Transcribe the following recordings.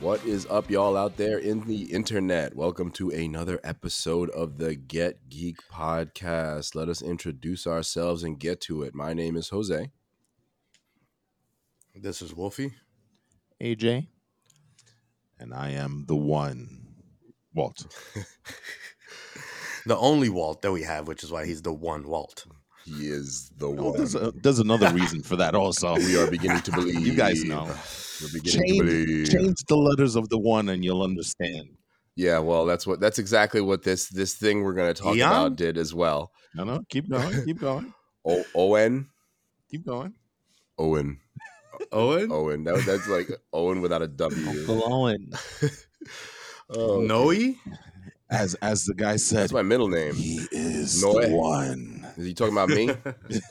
What is up, y'all out there in the internet? Welcome to another episode of the Get Geek podcast. Let us introduce ourselves and get to it. My name is Jose. This is Wolfie. AJ. and I am the one, Walt. The only Walt that we have, which is why he's the one Walt. He is the Oh, one. there's, a, there's another reason for that also. we are beginning to believe. You guys know. We're beginning to Change, change the letters of the one, and you'll understand. Yeah, well, that's what. That's exactly what this this thing we're going to talk Eon? about did as well. No, no, keep going, keep going, O O N keep going. Owen Owen? Owen. That, that's like Owen without a W. Blowing. Oh, Noe? As as the guy said, that's my middle name. he is Noe. the one. Is he talking about me?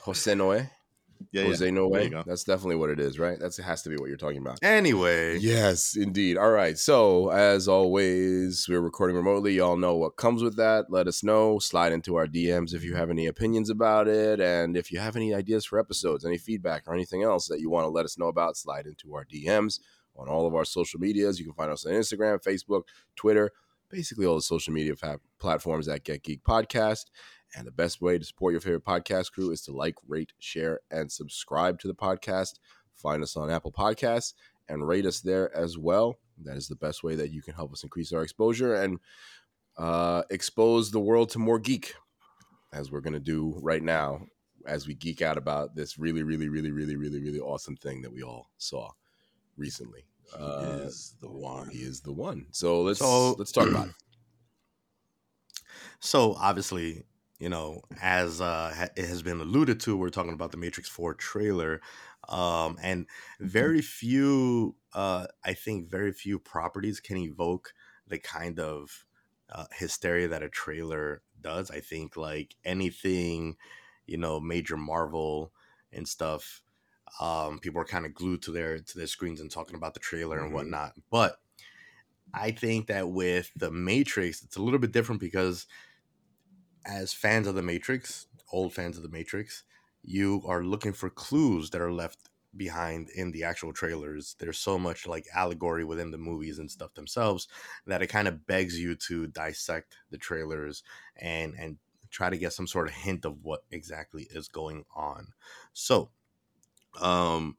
Jose Noe. Yeah, Jose Noe. you go. That's definitely what it is, right? That's has to be what you're talking about. anyway, Yes, indeed. All right. So, as always, we're recording remotely. Y'all know what comes with that. Let us know. Slide into our DMs if you have any opinions about it. And if you have any ideas for episodes, any feedback, or anything else that you want to let us know about, slide into our DMs on all of our social medias. You can find us on Instagram, Facebook, Twitter, basically all the social media fa- platforms at Get Geek Podcast. And the best way to support your favorite podcast crew is to like, rate, share, and subscribe to the podcast. Find us on Apple Podcasts and rate us there as well. That is the best way that you can help us increase our exposure and uh, expose the world to more geek, as we're going to do right now as we geek out about this really, really, really, really, really, really awesome thing that we all saw recently. He Uh, is the one. he is the one. So let's So- let's talk about it. so obviously, you know, as uh, ha- it has been alluded to, we're talking about the Matrix 4 trailer. Um, and very few, uh, I think, very few properties can evoke the kind of uh, hysteria that a trailer does. I think, like anything, you know, major Marvel and stuff, um, people are kind of glued to their to their screens and talking about the trailer Mhm. and whatnot. But I think that with the Matrix, it's a little bit different because as fans of the Matrix, old fans of the Matrix, you are looking for clues that are left behind in the actual trailers. There's so much like allegory within the movies and stuff themselves that it kind of begs you to dissect the trailers and and try to get some sort of hint of what exactly is going on. So, um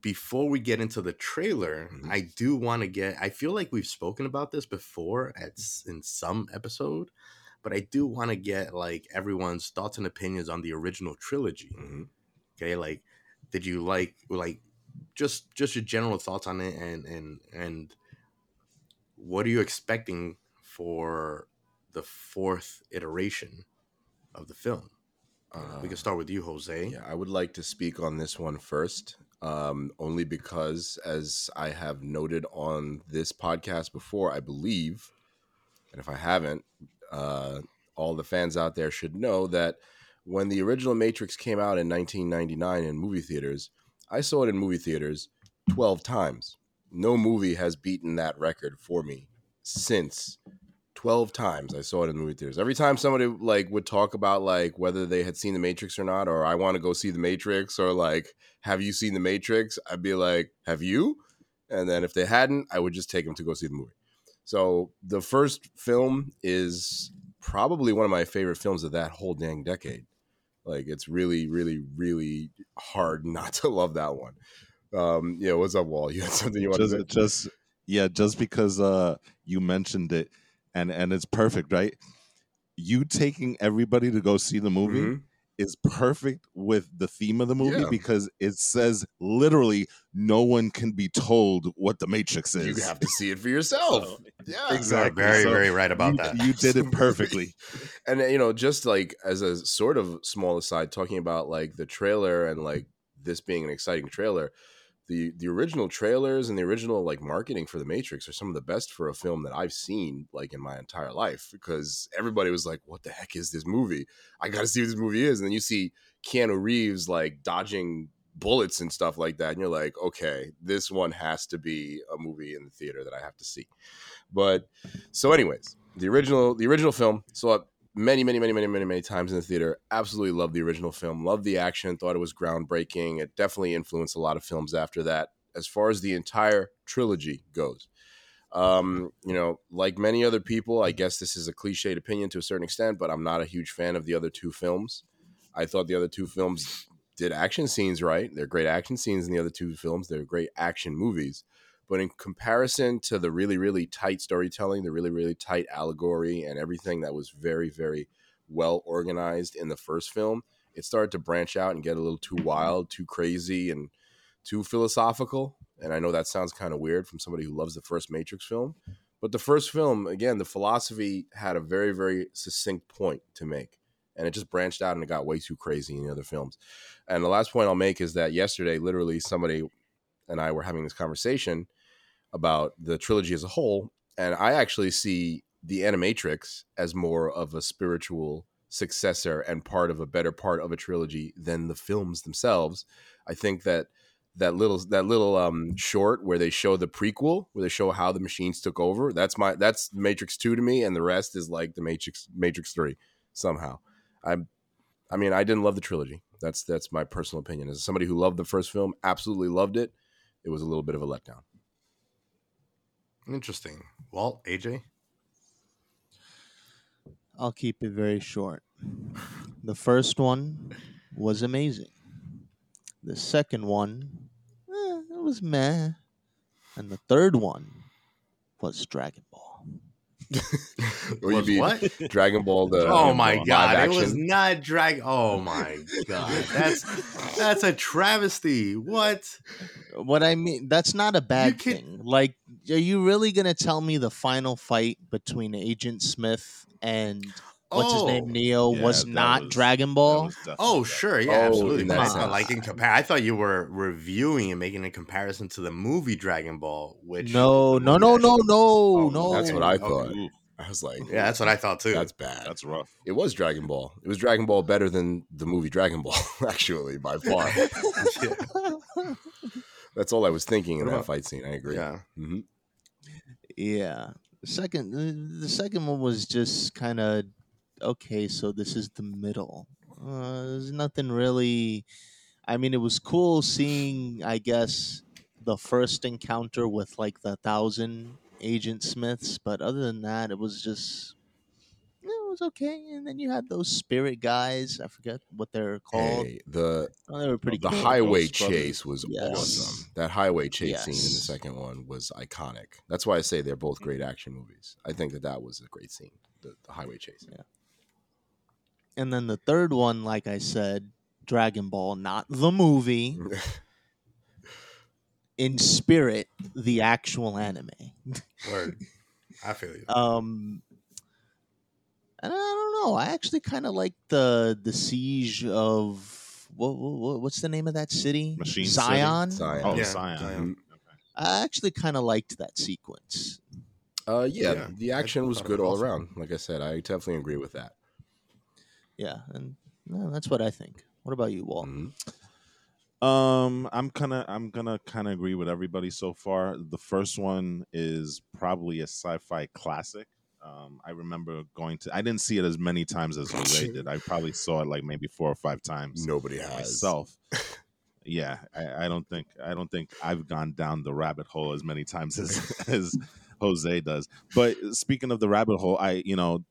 before we get into the trailer, Mhm. I do want to get I feel like we've spoken about this before at in some episode, but I do want to get like everyone's thoughts and opinions on the original trilogy. Mhm. Okay, like did you like like just just your general thoughts on it and and and what are you expecting for the fourth iteration of the film? Uh, we can start with you, Jose. Yeah, I would like to speak on this one first, um, only because, as I have noted on this podcast before, I believe, and if I haven't, uh, all the fans out there should know that when the original Matrix came out in 1999 in movie theaters, I saw it in movie theaters 12 times. No movie has beaten that record for me since 12 times I saw it in movie theaters. Every time somebody like would talk about like whether they had seen the Matrix or not or I want to go see the Matrix or like have you seen the Matrix? I'd be like, "Have you?" And then if they hadn't, I would just take them to go see the movie. So, the first film is probably one of my favorite films of that whole dang decade. Like it's really really really hard not to love that one. Um yeah, what's up Wall? You had something you want to say? just, just yeah, just because uh you mentioned it, and and it's perfect, right? You taking everybody to go see the movie Mhm. Is perfect with the theme of the movie Yeah. because it says literally no one can be told what the Matrix is. You have to see it for yourself. So- yeah. Exactly. Very, So very right about you, that. You did it perfectly. and you know just like as a sort of small aside talking about like the trailer and like this being an exciting trailer the the original trailers and the original like marketing for the Matrix are some of the best for a film that I've seen like in my entire life because everybody was like, "What the heck is this movie? I got to see what this movie is." And then you see Keanu Reeves like dodging bullets and stuff like that, and you're like, "Okay, this one has to be a movie in the theater that I have to see." But so, anyways, the original the original film it many, many, many, many, many, many times in the theater. Absolutely loved the original film. Loved the action. Thought it was groundbreaking. It definitely influenced a lot of films after that. As far as the entire trilogy goes, um, you know, like many other people, I guess this is a cliched opinion to a certain extent, but I'm not a huge fan of the other two films. I thought the other two films did action scenes right. They're great action scenes in the other two films. They're great action movies. But in comparison to the really, really tight storytelling, the really, really tight allegory, and everything that was very, very well organized in the first film, it started to branch out and get a little too wild, too crazy, and too philosophical. And I know that sounds kind of weird from somebody who loves the first Matrix film. But the first film, again, the philosophy had a very, very succinct point to make. And it just branched out and it got way too crazy in the other films. And the last point I'll make is that yesterday, literally, somebody and I were having this conversation about the trilogy as a whole, and I actually see the Animatrix as more of a spiritual successor and part of a better part of a trilogy than the films themselves. I think that that little that little um short where they show the prequel where they show how the machines took over that's my that's matrix 2 to me and the rest is like the matrix matrix 3 somehow. I'm i mean i didn't love the trilogy. That's that's my personal opinion. As somebody who loved the first film absolutely loved it it was a little bit of a letdown Interesting. Well, AJ? I'll keep it very short. The first one was amazing. The second one, eh, it was meh. And the third one was Dragon Ball. or you Was mean what? Dragon Ball the Oh my live god, it was not drag. Oh my god, that's that's a travesty. What? What I mean, that's not a bad can- thing. Like, are you really gonna tell me the final fight between Agent Smith and what's his name, Oh. Neo, Yeah, was not was- Dragon Ball? Oh sure, yeah, Oh, absolutely. in But that I thought, like in compare, I thought you were reviewing and making a comparison to the movie Dragon Ball, which No, no, no, no, no, Oh, no. That's what I thought. Ooh, I was like, Yeah, that's what I thought too. that's bad. that's rough. it was Dragon Ball. It was Dragon Ball better than the movie Dragon Ball, actually, by far. That's all I was thinking in that fight scene. I agree. yeah. hmm Yeah. The second the, the second one was just kind of okay, so this is the middle. Uh, there's nothing really I mean it was cool seeing I guess the first encounter with like the thousand agent smiths, but other than that it was just it was okay. And then you had those spirit guys. I forget what they're called. Hey, the Oh, they were pretty the cool. highway Ghost Brothers. chase was Yes. awesome. That highway chase scene in the second one was iconic. That's why I say they're both great action movies. I think that that was a great scene. The, the highway chase. And then the third one, like I said, Dragon Ball, not the movie. in spirit the actual anime. Word. I feel you. Um, and I don't know. I actually kind of like the the siege of what, what what's the name of that city? Machine City? Zion. Zion. Oh, Yeah, Scion. Zion. I actually kind of liked that sequence. Uh, yeah, Yeah, the action was good all awesome. around. Like I said, I definitely agree with that. Yeah, and no, that's what I think. What about you, Walt? Mhm. Um, I'm gonna I'm gonna kind of agree with everybody so far. The first one is probably a sci-fi classic. Um, I remember going to. I didn't see it as many times as Jose did. I probably saw it like maybe four or five times Nobody has. myself. yeah, I, I don't think I don't think I've gone down the rabbit hole as many times as as Jose does. But speaking of the rabbit hole, I you know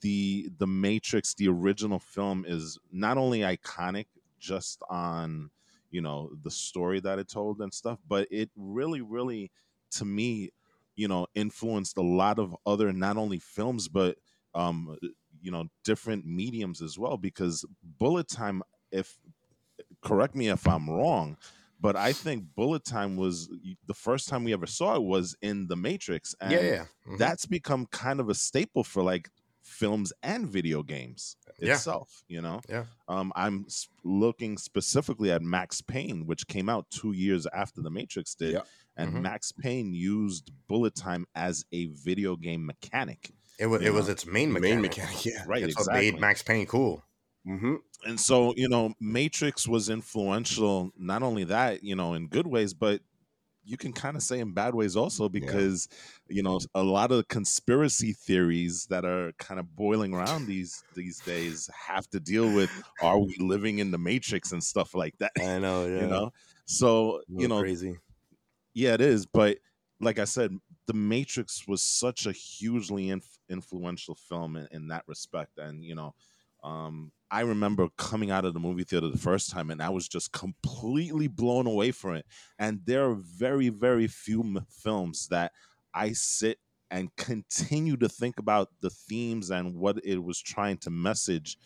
the the Matrix, the original film is not only iconic just on you know the story that it told and stuff, but it really, really to me, you know, influenced a lot of other not only films but um you know different mediums as well because bullet time if correct me if i'm wrong but i think bullet time was the first time we ever saw it was in the matrix and yeah, yeah. Mhm. that's become kind of a staple for like films and video games Yeah. itself. You know, Yeah. um, I'm looking specifically at Max Payne, which came out two years after The Matrix did, Yep. and Mhm. Max Payne used bullet time as a video game mechanic. It was You it was its main Main mechanic. mechanic, yeah. Right, That's exactly. what made Max Payne cool. Mm-hmm. and so you know matrix was influential not only that you know in good ways but you can kind of say in bad ways also because you know a lot of conspiracy theories that are kind of boiling around these these days have to deal with are we living in the matrix and stuff like that I know, yeah. you know so you know crazy. yeah, it is. But like I said, The Matrix was such a hugely inf- influential film in, in that respect. And, you know, um, I remember coming out of the movie theater the first time and I was just completely blown away from it. And there are very, very few m- films that I sit and continue to think about the themes and what it was trying to message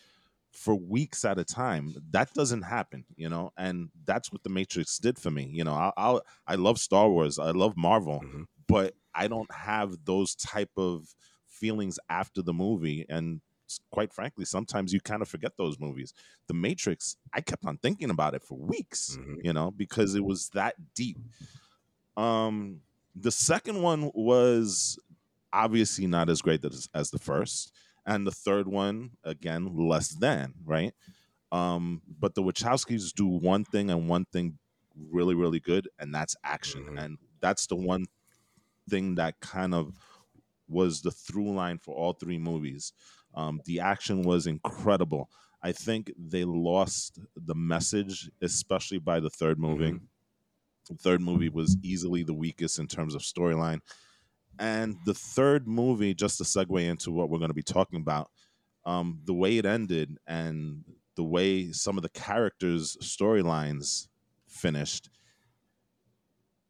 for weeks at a time. That doesn't happen, you know, and that's what the Matrix did for me. You know, I I, I love Star Wars, I love Marvel, Mhm. but I don't have those type of feelings after the movie. And quite frankly, sometimes you kind of forget those movies. The Matrix, I kept on thinking about it for weeks, Mhm. you know, because it was that deep. Um, the second one was obviously not as great as, as the first and the third one again less than right um but the wachowskis do one thing and one thing really really good and that's action Mhm. and that's the one thing that kind of was the through line for all three movies um the action was incredible. I think they lost the message especially by the third movie. The third movie was easily the weakest in terms of storyline. And the third movie, just to segue into what we're going to be talking about, um, the way it ended and the way some of the characters' storylines finished,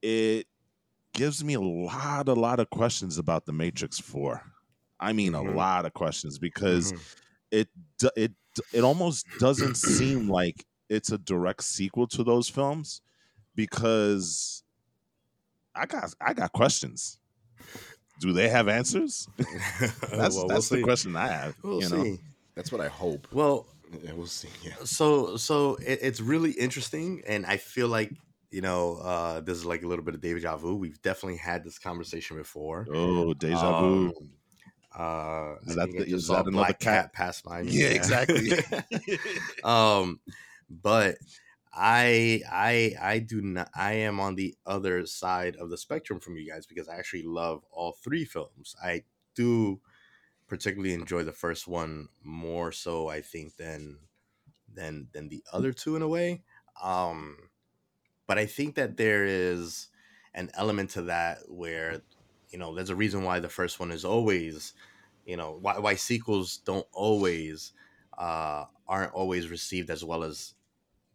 it gives me a lot, a lot of questions about the Matrix Four. I mean, a lot of questions because Mhm. it it it almost doesn't seem like it's a direct sequel to those films because I got I got questions. Do they have answers? That's Well, we'll that's the see. question I have. We'll you know, see. That's what I hope. Well, Yeah, we'll see. Yeah. so so it, it's really interesting, and I feel like you know uh, this is like a little bit of deja vu. We've definitely had this conversation before. oh deja vu. Uh, Is I that the- is that another black cat? pass by me? yeah, exactly. um, but I I I do not. I am on the other side of the spectrum from you guys because I actually love all three films. I do particularly enjoy the first one more so I think than than than the other two in a way. Um, but I think that there is an element to that where you know there's a reason why the first one is always you know why why sequels don't always uh aren't always received as well as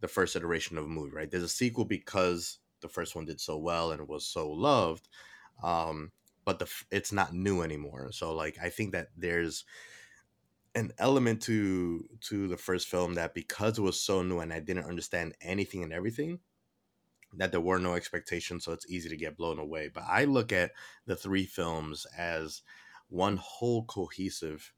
the first iteration of a movie right? There's a sequel because the first one did so well and was so loved um but the it's not new anymore. So like i think that there's an element to to the first film that because it was so new and i didn't understand anything and everything that there were no expectations so it's easy to get blown away but i look at the three films as one whole cohesive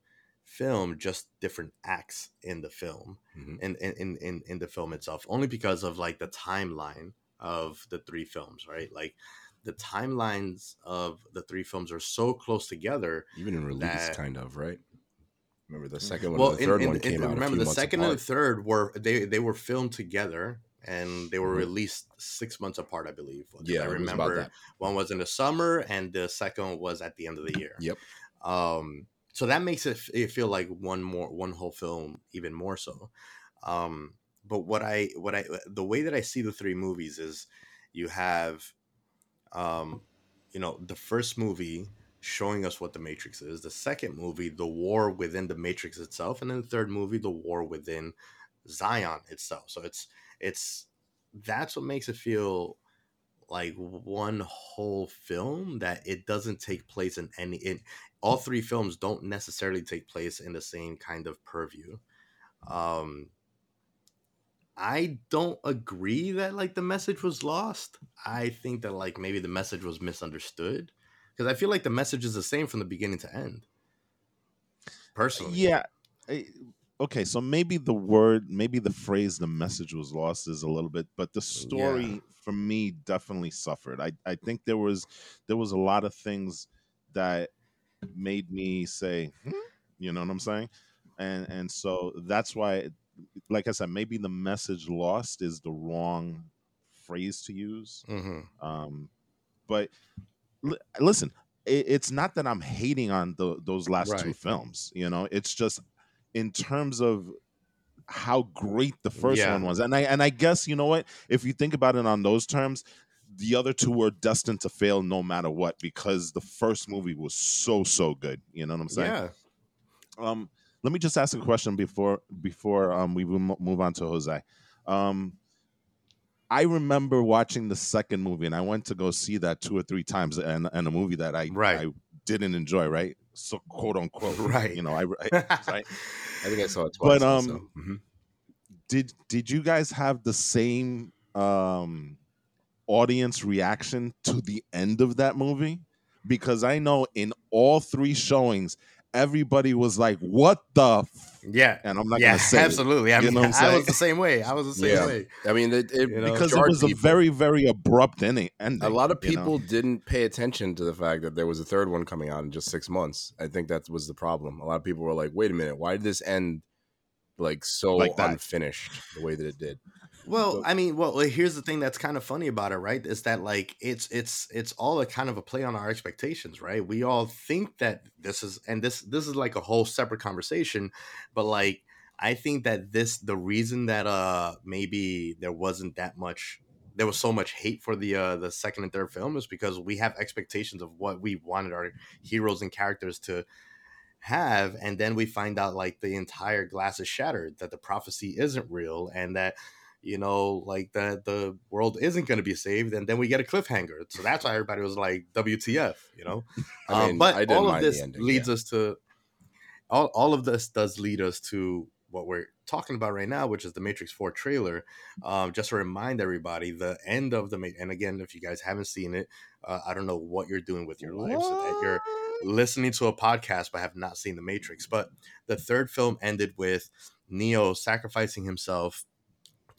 film just different acts in the film Mhm. in in, in in in the film itself only because of like the timeline of the three films right like the timelines of the three films are so close together Even in release, That- kind of right. Remember the second one, well, and the third in- one in- came out. a remember the second and the third were they they were filmed together and they were Mhm. released six months apart, I believe. Yeah, I was remember that. one was in the summer and the second was at the end of the year. Yep. Um, so that makes it, it feel like one more one whole film even more so. Um, but what I what I the way that I see the three movies is you have, um, you know, the first movie showing us what the Matrix is. The second movie, the war within the Matrix itself, and then the third movie, the war within Zion itself. So it's it's that's what makes it feel like one whole film that it doesn't take place in any in all three films don't necessarily take place in the same kind of purview. Um I don't agree that like the message was lost. I think that like maybe the message was misunderstood because I feel like the message is the same from the beginning to end. personally. Yeah. I- Okay, so maybe the word, maybe the phrase, the message was lost is a little bit, but the story for me definitely suffered. I, I think there was there was a lot of things that made me say, hmm? you know what I'm saying, and and so that's why, like I said, maybe the message lost is the wrong phrase to use. hmm Um, but li- listen, it's not that I'm hating on the, those last two films. You know, it's just in terms of how great the first Yeah. one was, and I and I guess you know what, if you think about it on those terms. The other two were destined to fail no matter what because the first movie was so so good. You know what I'm saying? Yeah. Um, let me just ask a question before before um, we mo- move on to Jose. Um, I remember watching the second movie, and I went to go see that two or three times, and, and a movie that I Right. I didn't enjoy, right? So quote unquote, Right. You know, I, I right. I think I saw it twice. But, um, Mhm. did did you guys have the same um audience reaction to the end of that movie because i know in all three showings everybody was like what the f-? Yeah. and i'm not yeah, gonna say it, absolutely. I You mean, know I'm I saying? was the same way. I was the same Yeah. way. I mean, it, it You know? because it jarred was a very very abrupt ending, ending a lot of you know? people didn't pay attention to the fact that there was a third one coming out in just six months. I think that was the problem. A lot of people were like, "Wait a minute, why did this end like so Like unfinished the way that it did?" Well, So- I mean, well, here's the thing that's kind of funny about it, right? Is that like it's it's it's all a kind of a play on our expectations, right? We all think that this is and this this is like a whole separate conversation, but like I think that this the reason that uh maybe there wasn't that much there was so much hate for the uh the second and third film is because we have expectations of what we wanted our heroes and characters to have and then we find out like the entire glass is shattered that the prophecy isn't real and that you know like that the world isn't going to be saved and then we get a cliffhanger so that's why everybody was like wtf you know I Um, but all of this ending. leads yeah. us to all, all of this does lead us to what we're talking about right now which is the matrix 4 trailer um, just to remind everybody the end of the Ma- and again if you guys haven't seen it uh, i don't know what you're doing with your lives so that you're listening to a podcast but have not seen the matrix but the third film ended with neo sacrificing himself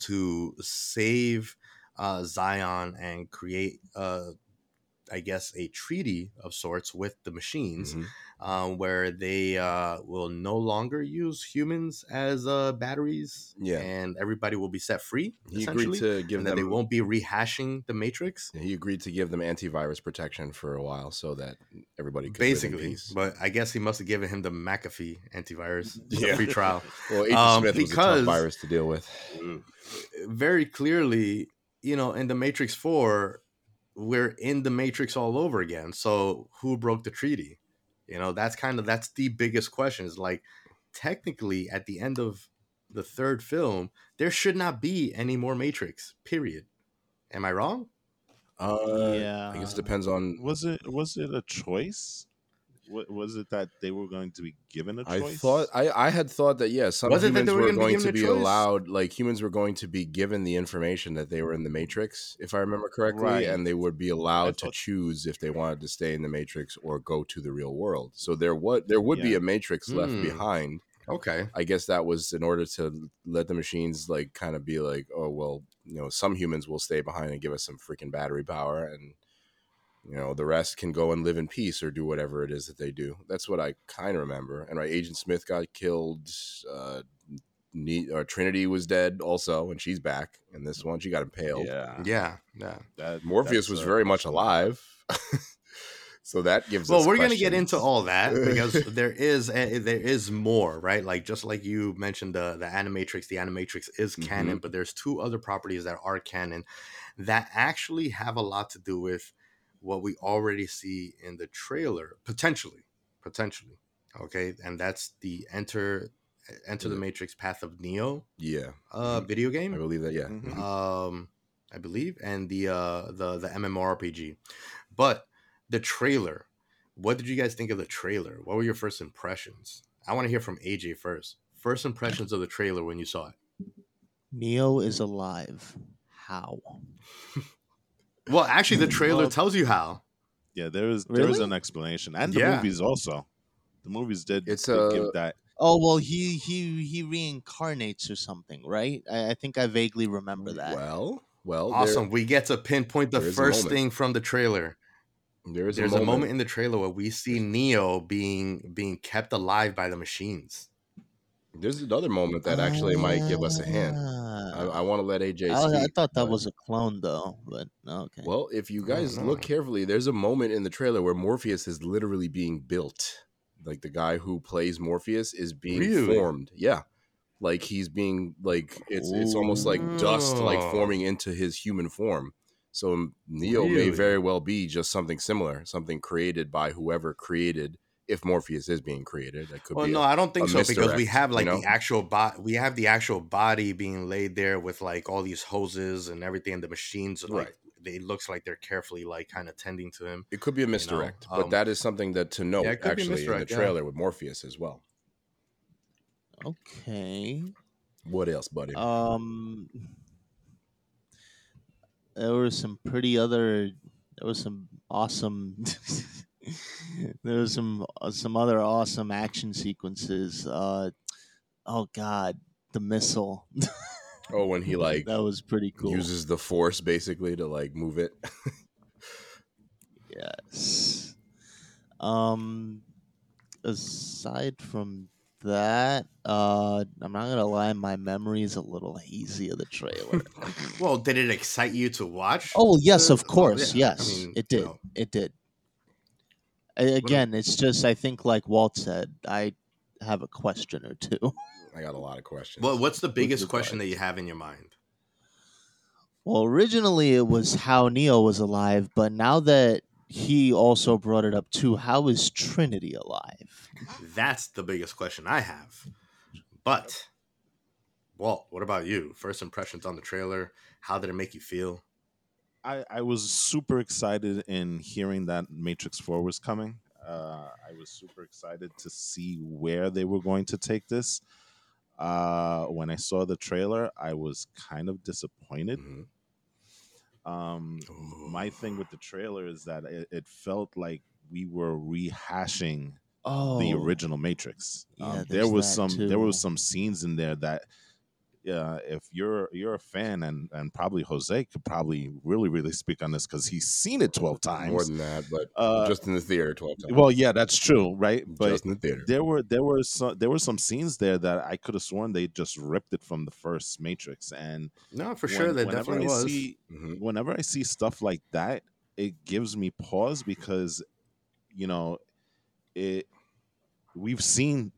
to save uh, zion and create uh, i guess a treaty of sorts with the machines Mhm. um, where they uh, will no longer use humans as uh, batteries Yeah. and everybody will be set free He agreed to give and that them. they won't be rehashing the matrix He agreed to give them antivirus protection for a while so that everybody could basically but i guess he must have given him the mcafee antivirus Yeah. free trial Well, Agent um, Smith was a because- tough virus to deal with. very clearly you know in the matrix 4 we're in the matrix all over again so who broke the treaty you know that's kind of that's the biggest question is like technically at the end of the third film there should not be any more matrix period am i wrong Uh, yeah. I guess it depends on. was it was it a choice Wa- was it that they were going to be given a choice I thought I, I had thought that yes, some Was it that humans they were were gonna be going given to a be choice? allowed, like humans were going to be given the information that they were in the Matrix, if I remember correctly, Right. and they would be allowed to choose if they wanted to stay in the Matrix or go to the real world. So there what there would be a Matrix left Hmm. behind. okay I guess that was in order to let the machines like kind of be like, oh well, you know, some humans will stay behind and give us some freaking battery power, and you know, the rest can go and live in peace or do whatever it is that they do. That's what I kind of remember. And right, Agent Smith got killed. Uh, Ne- or Trinity was dead also, and she's back in this one. She got impaled. yeah yeah yeah that, Morpheus was uh, very much alive. so that gives well us we're gonna get into all that because there is a, there is more right like just like you mentioned the the animatrix the animatrix is canon but there's two other properties that are canon that actually have a lot to do with what we already see in the trailer potentially potentially okay and that's the enter enter the matrix path of neo Yeah, uh video game. I believe that. Yeah, Mhm. um i believe and the uh the the mmorpg but the trailer what did you guys think of the trailer what were your first impressions i want to hear from aj first first impressions of the trailer when you saw it Neo is alive. How? well actually the trailer Well- tells you how yeah there is there is Really? an explanation and the Yeah. movies also The movies did, It's did a- give uh, that. Oh well, he he he reincarnates or something, right? I, I think I vaguely remember that. Well, well, there- Awesome. We get to pinpoint the there is a first moment. thing from the trailer. there is There's a a moment. moment in the trailer where we see Neo being being kept alive by the machines. There's another moment that oh, actually might give us a hint. I. I want to let AJ oh, I, I thought that but- was a clone though, but okay. Well, if you guys look carefully, there's a moment in the trailer where Morpheus is literally being built. Like the guy who plays Morpheus is being Really? formed. Yeah. Like he's being like it's it's almost like dust like Oh. forming into his human form. So Neo may Really? very well be just something similar, something created by whoever created if Morpheus is being created. That could Well, be no, a- I don't think a so because we misdirect, have you like know? the actual body. We have the actual body being laid there with like all these hoses and everything, and the machines. Like Right. they- it looks like they're carefully like kind of tending to him. it could be a misdirect, but um, that is something that to note it could be a actually in the misdirect, yeah. trailer with Morpheus as well. okay. What else, buddy? Um, there were some pretty other. There was some awesome. there was some uh, some other awesome action sequences. Uh, oh God, the missile. oh, when he like that was pretty cool. uses the force basically to like move it. Yes. Um aside from that, uh I'm not gonna lie, my memory is a little hazy of the trailer. Well, did it excite you to watch? oh yes, of course, yeah, I yes. mean, it did. It did. A- Again, it's just I think like Walt said, I have a question or two. I got a lot of questions. Well, what's the biggest question that you have in your mind? Well, originally it was how Neo was alive, but now that he also brought it up too, how is Trinity alive? That's the biggest question I have. But, Walt, what about you? First impressions on the trailer. How did it make you feel? I, I was super excited in hearing that Matrix 4 was coming. Uh, I was super excited to see where they were going to take this. Uh, when I saw the trailer, I was kind of disappointed. Mhm. Um, my thing with the trailer is that it, it felt like we were rehashing Oh, the original Matrix. Yeah, um, there was some there was some scenes in there that uh, if you're you're a fan and and probably Jose could probably really really speak on this because he's seen it twelve times. more than that, but uh, just in the theater twelve times. well, yeah, that's true, right? But just in the theater. there were there were some there were some scenes there that I could have sworn they just ripped it from the first Matrix, and No, for when- sure, that definitely I was. see Mhm. whenever I see stuff like that, it gives me pause because you know it we've seen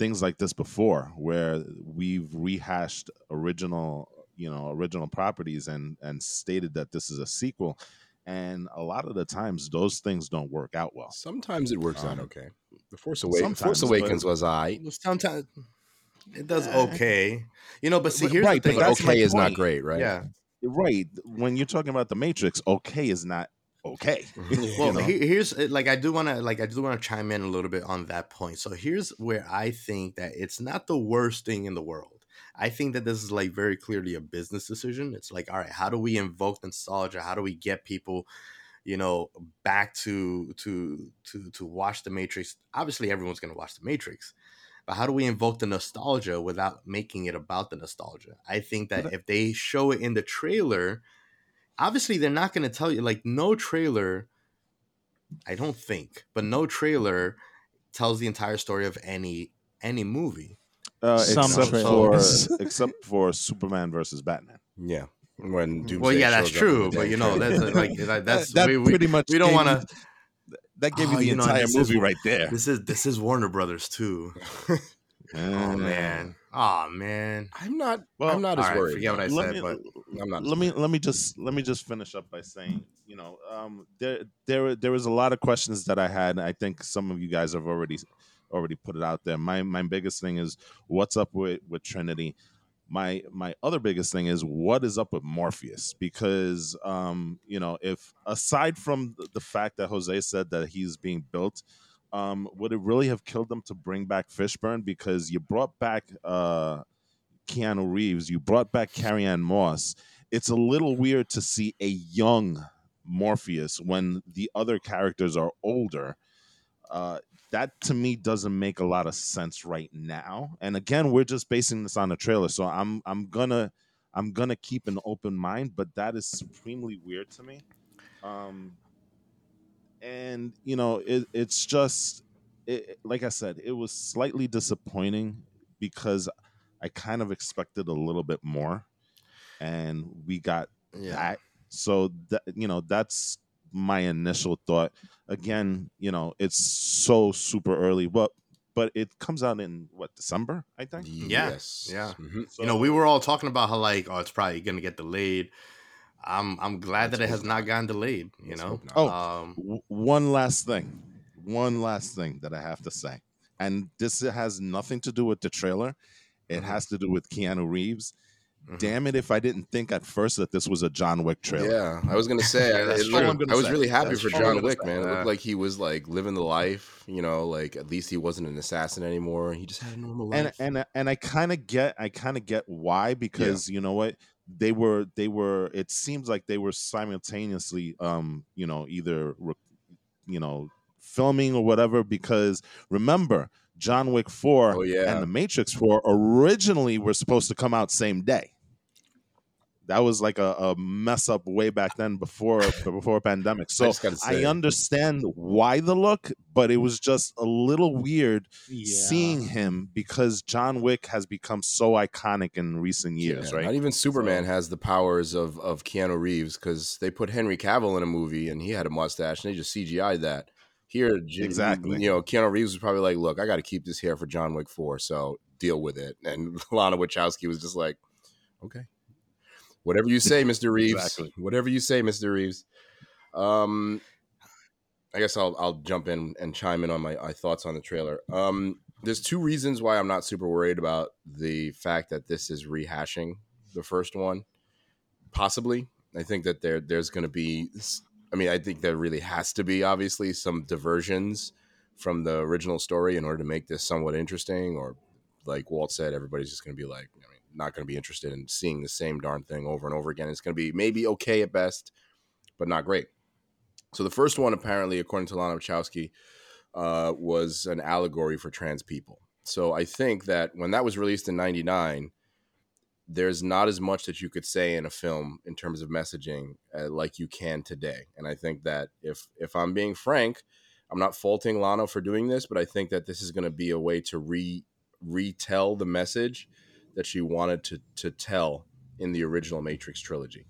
things like this before where we've rehashed original you know original properties and and stated that this is a sequel and a lot of the times those things don't work out well Sometimes it works out Um, okay. The Force Awakens, Force Awakens was I. Sometimes it does okay. You know, but see, but- here's right, the thing. But okay is not great, right? Yeah. right when you're talking about the matrix okay is not okay Well, know? here's uh, like I do want to like I do want to chime in a little bit on that point. So here's where I think that it's not the worst thing in the world. I think that this is like very clearly a business decision. It's like, all right, how do we invoke nostalgia? How do we get people, you know, back to to to to watch the Matrix? Obviously, everyone's gonna watch the Matrix. But how do we invoke the nostalgia without making it about the nostalgia? I think that if they show it in the trailer, obviously they're not going to tell you like no trailer i don't think but no trailer tells the entire story of any any movie. Uh, Some except for except for superman versus batman. Yeah. When Doomsday well yeah that's shows up in true but you know that's like that- that's that we, we, pretty much we don't want to that gave Oh, you the you know, entire is- movie right there. this is this is warner brothers too oh man oh man I'm not. Well, I'm not as all right, worried. forget what I let said, me, but I'm not. let me let me just let me just finish up by saying you know um, there there there was a lot of questions that I had. I think some of you guys have already already put it out there. My my biggest thing is what's up with with Trinity. My my other biggest thing is what is up with Morpheus because um, you know if aside from the- the fact that Jose said that he's being built. Um, would it really have killed them to bring back Fishburne? Because you brought back uh, Keanu Reeves, you brought back Carrie Ann Moss. It's a little weird to see a young Morpheus when the other characters are older. Uh, that to me doesn't make a lot of sense right now. And again, we're just basing this on a trailer, so I'm I'm gonna I'm gonna keep an open mind, but that is supremely weird to me. Um, and you know, it, it's just it, like I said, it was slightly disappointing because I kind of expected a little bit more, and we got Yeah. that. So that you know, that's my initial thought. Again, you know, it's so super early, but but it comes out in what December, I think. Yeah, Yes. yeah. Mhm. you know, we were all talking about how like, oh, it's probably gonna get delayed. I'm I'm glad Let's that it has not not. gotten delayed. You Let's know. hope not. Oh, Um, W- one last thing one last thing that i have to say and this has nothing to do with the trailer it Mhm. has to do with keanu reeves mhm. damn it if i didn't think at first that this was a john wick trailer Yeah, I was gonna say. I- that's true. looked- I'm gonna I was say. really happy That's for John Wick, say. man. It looked like he was like living the life. You know, like at least he wasn't an assassin anymore. He just had a normal life. and and i kind of get i kind of get why because you know what they were they were it seems like they were simultaneously um you know either you know filming or whatever because remember john wick 4 Oh, yeah. and the matrix 4 originally were supposed to come out same day that was like a, a mess up way back then before before pandemic so just gotta I understand why the look but it was just a little weird Yeah. seeing him because John Wick has become so iconic in recent years, Yeah, right? Not even Superman So- has the powers of of Keanu Reeves because they put Henry Cavill in a movie and he had a mustache and they just CGI'd that. Here, Exactly. You know, Keanu Reeves was probably like, "Look, I got to keep this hair for John Wick Four, so deal with it." And Lana Wachowski was just like, "Okay, whatever you say, Mister Reeves. Exactly. Whatever you say, Mister Reeves." Um, I guess I'll I'll jump in and chime in on my, my thoughts on the trailer. Um, there's two reasons why I'm not super worried about the fact that this is rehashing the first one. Possibly, I think that there there's going to be. I mean, I think there really has to be obviously some diversions from the original story in order to make this somewhat interesting. Or, like Walt said, everybody's just going to be like, I mean, not going to be interested in seeing the same darn thing over and over again. It's going to be maybe okay at best, but not great. So the first one, apparently, according to Lana Wachowski, uh, was an allegory for trans people. So I think that when that was released in '99, there's not as much that you could say in a film in terms of messaging uh, like you can today. And I think that if if I'm being frank, I'm not faulting Lana for doing this, but I think that this is going to be a way to re retell the message that she wanted to to tell in the original Matrix trilogy.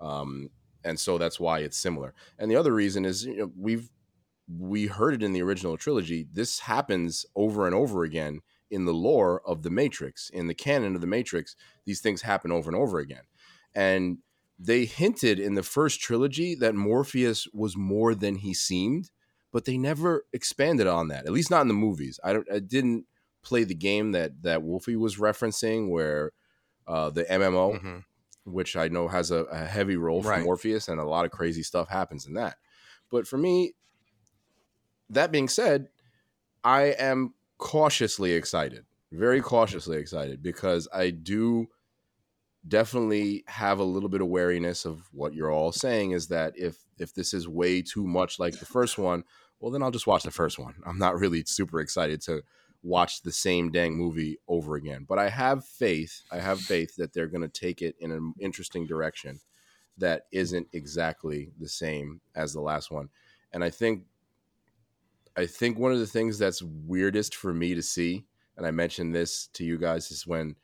Um, and so that's why it's similar. And the other reason is you know, we've we heard it in the original trilogy. This happens over and over again in the lore of the Matrix, in the canon of the Matrix. These things happen over and over again. And they hinted in the first trilogy that Morpheus was more than he seemed, but they never expanded on that. At least not in the movies. I. I didn't play the game that that Wolfie was referencing, where uh, the MMO Mhm. which I know has a, a heavy role for Right. Morpheus, and a lot of crazy stuff happens in that. But for me, that being said, I am cautiously excited, very cautiously excited, because I do definitely have a little bit of wariness of what you're all saying is that if if this is way too much like the first one, well then I'll just watch the first one. I'm not really super excited to watch the same dang movie over again. But I have faith, I have faith that they're going to take it in an interesting direction that isn't exactly the same as the last one. And I think I think one of the things that's weirdest for me to see, and I mentioned this to you guys, is when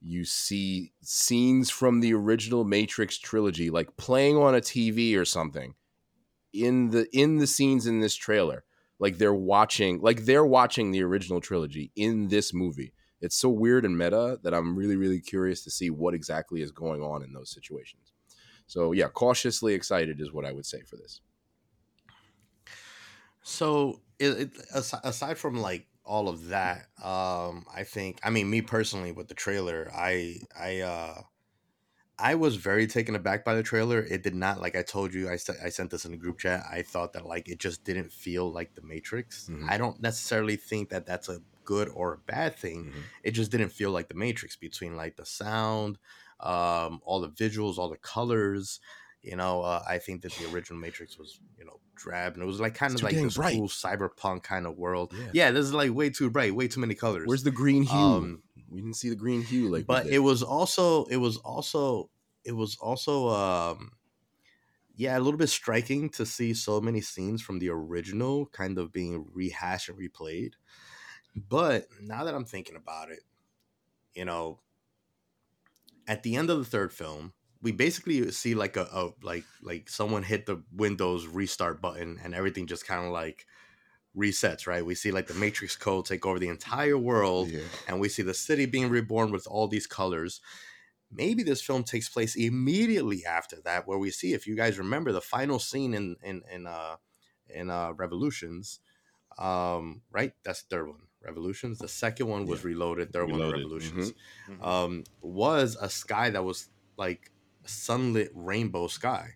you see scenes from the original Matrix trilogy, like playing on a TV or something, in the in the scenes in this trailer, like they're watching, like they're watching the original trilogy in this movie. It's so weird and meta that I'm really, really curious to see what exactly is going on in those situations. So yeah, cautiously excited is what I would say for this. So, it, it, aside, from like all of that, um, I think, I mean, me personally with the trailer, I, I, uh, I was very taken aback by the trailer. It did not, like I told you, I, I sent this in the group chat. I thought that like it just didn't feel like the Matrix. Mhm. I don't necessarily think that that's a good or a bad thing. Mhm. It just didn't feel like the Matrix between like the sound, um, all the visuals, all the colors. You know, uh, I think that the original Matrix was, you know, drab, and it was like kind of like this bright. cool cyberpunk kind of world. Yeah. Yeah. this is like way too bright, way too many colors. Where's the green hue? Um, we didn't see the green hue like. but it was also it was also it was also um yeah a little bit striking to see so many scenes from the original kind of being rehashed and replayed but now that i'm thinking about it you know at the end of the third film we basically see like a, a like like someone hit the windows restart button and everything just kind of like resets right we see like the matrix code take over the entire world Yeah. and we see the city being reborn with all these colors. Maybe this film takes place immediately after that, where we see, if you guys remember, the final scene in in in uh in uh Revolutions, um, right? That's the third one, Revolutions. The second one was Reloaded. Third one, Reloaded, Revolutions. Mhm. Um, was a sky that was like sunlit rainbow sky,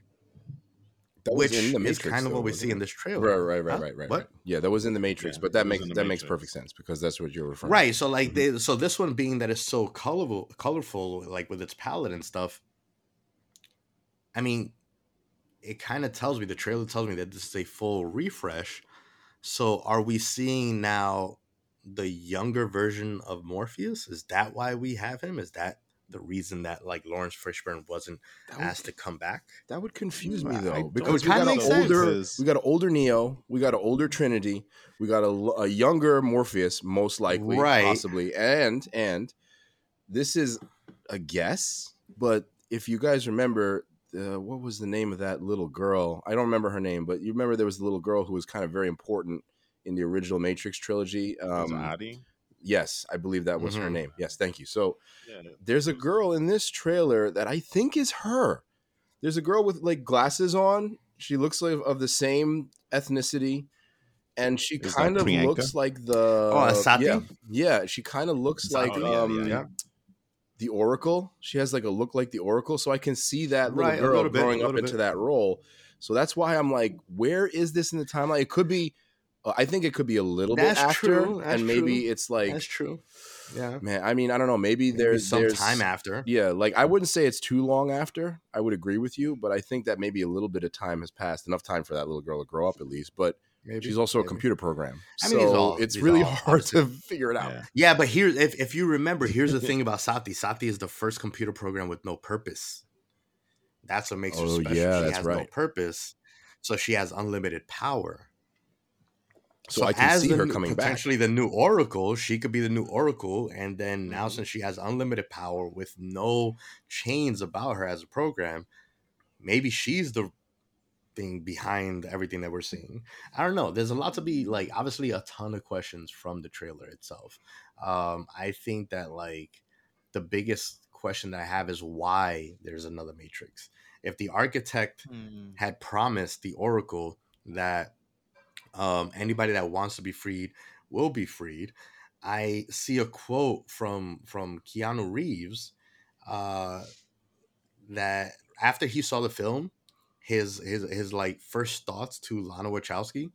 That was which in the is kind of what we see in this trailer. Right, right, right, Huh? right, right, What? right. Yeah, that was in the Matrix, Yeah, but that makes that makes perfect sense because that's what you're referring. right so like Mhm. they so this one being that it's so colorful colorful like with its palette and stuff i mean it kind of tells me the trailer tells me that this is a full refresh so are we seeing now the younger version of morpheus is that why we have him is that the reason that like laurence fishburne wasn't would, asked to come back that would confuse me though don't because we got an makes sense. older, we got an older Neo, we got an older Trinity, we got a younger Morpheus, most likely, Right. possibly, and and this is a guess, but if you guys remember. Uh, what was the name of that little girl? I don't remember her name, but you remember there was a little girl who was kind of very important in the original Matrix trilogy. Was Um, Adi? Yes, I believe that was her Mhm. name. Yes, thank you. So Yeah, there's a girl in this trailer that I think is her. There's a girl with like glasses on. She looks like of the same ethnicity, and she Is kind of Priyanka? looks like the Oh, Asati? Yeah, yeah. She kind of looks like Oh, yeah, um, yeah, the Oracle. She has like a look like the Oracle, so I can see that little Right, girl little bit, growing a up into bit. that role. So that's why I'm like, where is this in the timeline? It could be. Uh, I think it could be a little That's bit after, true, that's and maybe true. it's like, that's true yeah man. I mean, I don't know. Maybe Maybe there's some there's time after yeah, like I wouldn't say it's too long after. I would agree with you, but I think that maybe a little bit of time has passed, enough time for that little girl to grow up at least. But maybe she's also a computer program, I so mean, all- it's really all hard to figure it out. Yeah. Yeah, but here, if, if you remember, here's the thing about Sati. Sati is the first computer program with no purpose. That's what makes her Oh, special. yeah, she has no purpose, so she has unlimited power. So, I can see her new- coming back. potentially the new Oracle. She could be the new Oracle, and then now Mhm. since she has unlimited power with no chains about her as a program, maybe she's the thing behind everything that we're seeing. I don't know. There's a lot to be like. Obviously, a ton of questions from the trailer itself. Um, I think that like the biggest question that I have is why there's another Matrix. If the architect Hmm. had promised the Oracle that um, anybody that wants to be freed will be freed. I see a quote from from Keanu Reeves uh, that after he saw the film, his his his like first thoughts to Lana Wachowski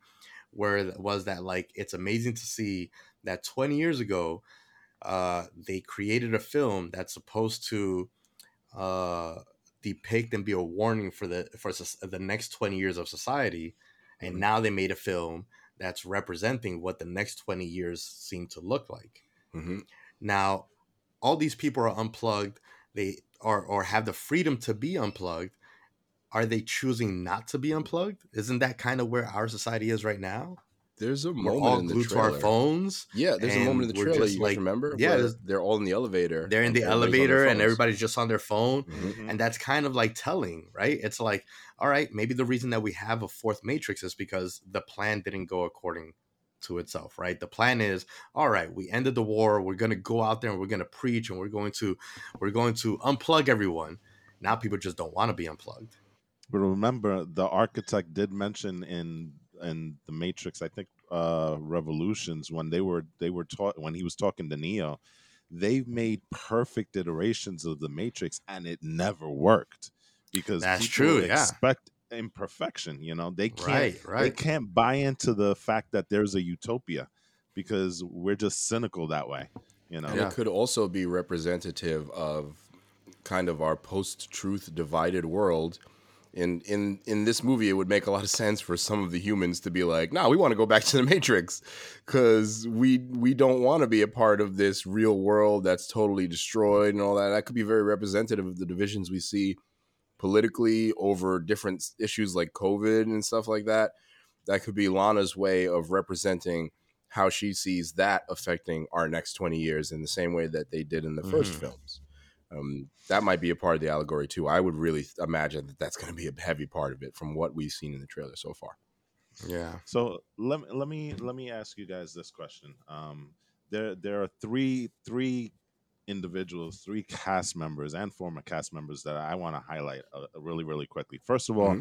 were was that like it's amazing to see that 20 years ago uh, they created a film that's supposed to uh, depict and be a warning for the for the next 20 years of society and now they made a film that's representing what the next 20 years seem to look like. Hmm now all these people are unplugged. They are or have the freedom to be unplugged. Are they choosing not to be unplugged? Isn't that kind of where our society is right now There's a we're moment all in the glued to trailer. our phones Yeah, there's a moment in the trailer. You guys like- remember? yeah, they're all in the elevator. they're in the everybody's on their elevator and everybody's just on their phone Mhm. and that's kind of like telling right it's like all right maybe the reason that we have a fourth matrix is because the plan didn't go according to itself right the plan is all right we ended the war we're going to go out there and we're going to preach and we're going to we're going to unplug everyone now people just don't want to be unplugged But remember, the architect did mention in in the Matrix, I think, uh, Revolutions when they were they were taught when he was talking to Neo, they've made perfect iterations of the Matrix, and it never worked because That's people true, yeah. Expect imperfection. You know, they can't right they can't buy into the fact that there's a utopia because we're just cynical that way. You know, And Yeah. it could also be representative of kind of our post-truth divided world in in in this movie it would make a lot of sense for some of the humans to be like no we want to go back to the matrix. Because we we don't want to be a part of this real world that's totally destroyed and all that. That could be very representative of the divisions we see politically over different issues like covid and stuff like that. That could be lana's way of representing how she sees that affecting our next 20 years in the same way that they did in the 1st Mhm. films um, that might be a part of the allegory too. I would really imagine that that's going to be a heavy part of it from what we've seen in the trailer so far. Yeah. So let me let me let me ask you guys this question. Um, there there are three three individuals, three cast members and former cast members that I want to highlight uh, really really quickly. First of all,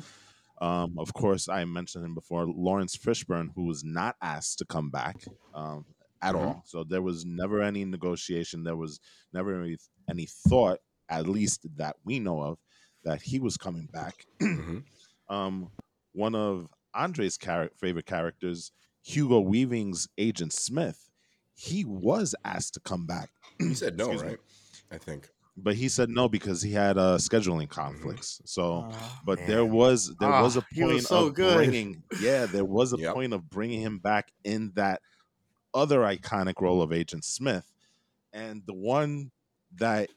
um, of course, I mentioned him before, Laurence Fishburne, who was not asked to come back um, at Mhm. all. So there was never any negotiation. There was never any, any thought, at least that we know of, that he was coming back. Mhm. um, one of Andre's char- favorite characters, Hugo Weaving's Agent Smith, he was asked to come back. He said no, Excuse me. right? I think. But he said no because he had uh, scheduling conflicts. So, but there Oh, Man. was there was a he was point so of good. bringing, yeah, there was a Yep. point of bringing him back in that other iconic role of Agent Smith, and the one that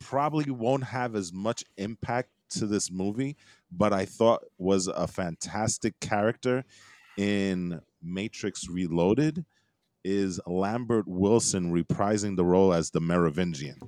probably won't have as much impact to this movie, but I thought was a fantastic character in Matrix Reloaded is Lambert Wilson reprising the role as the Merovingian.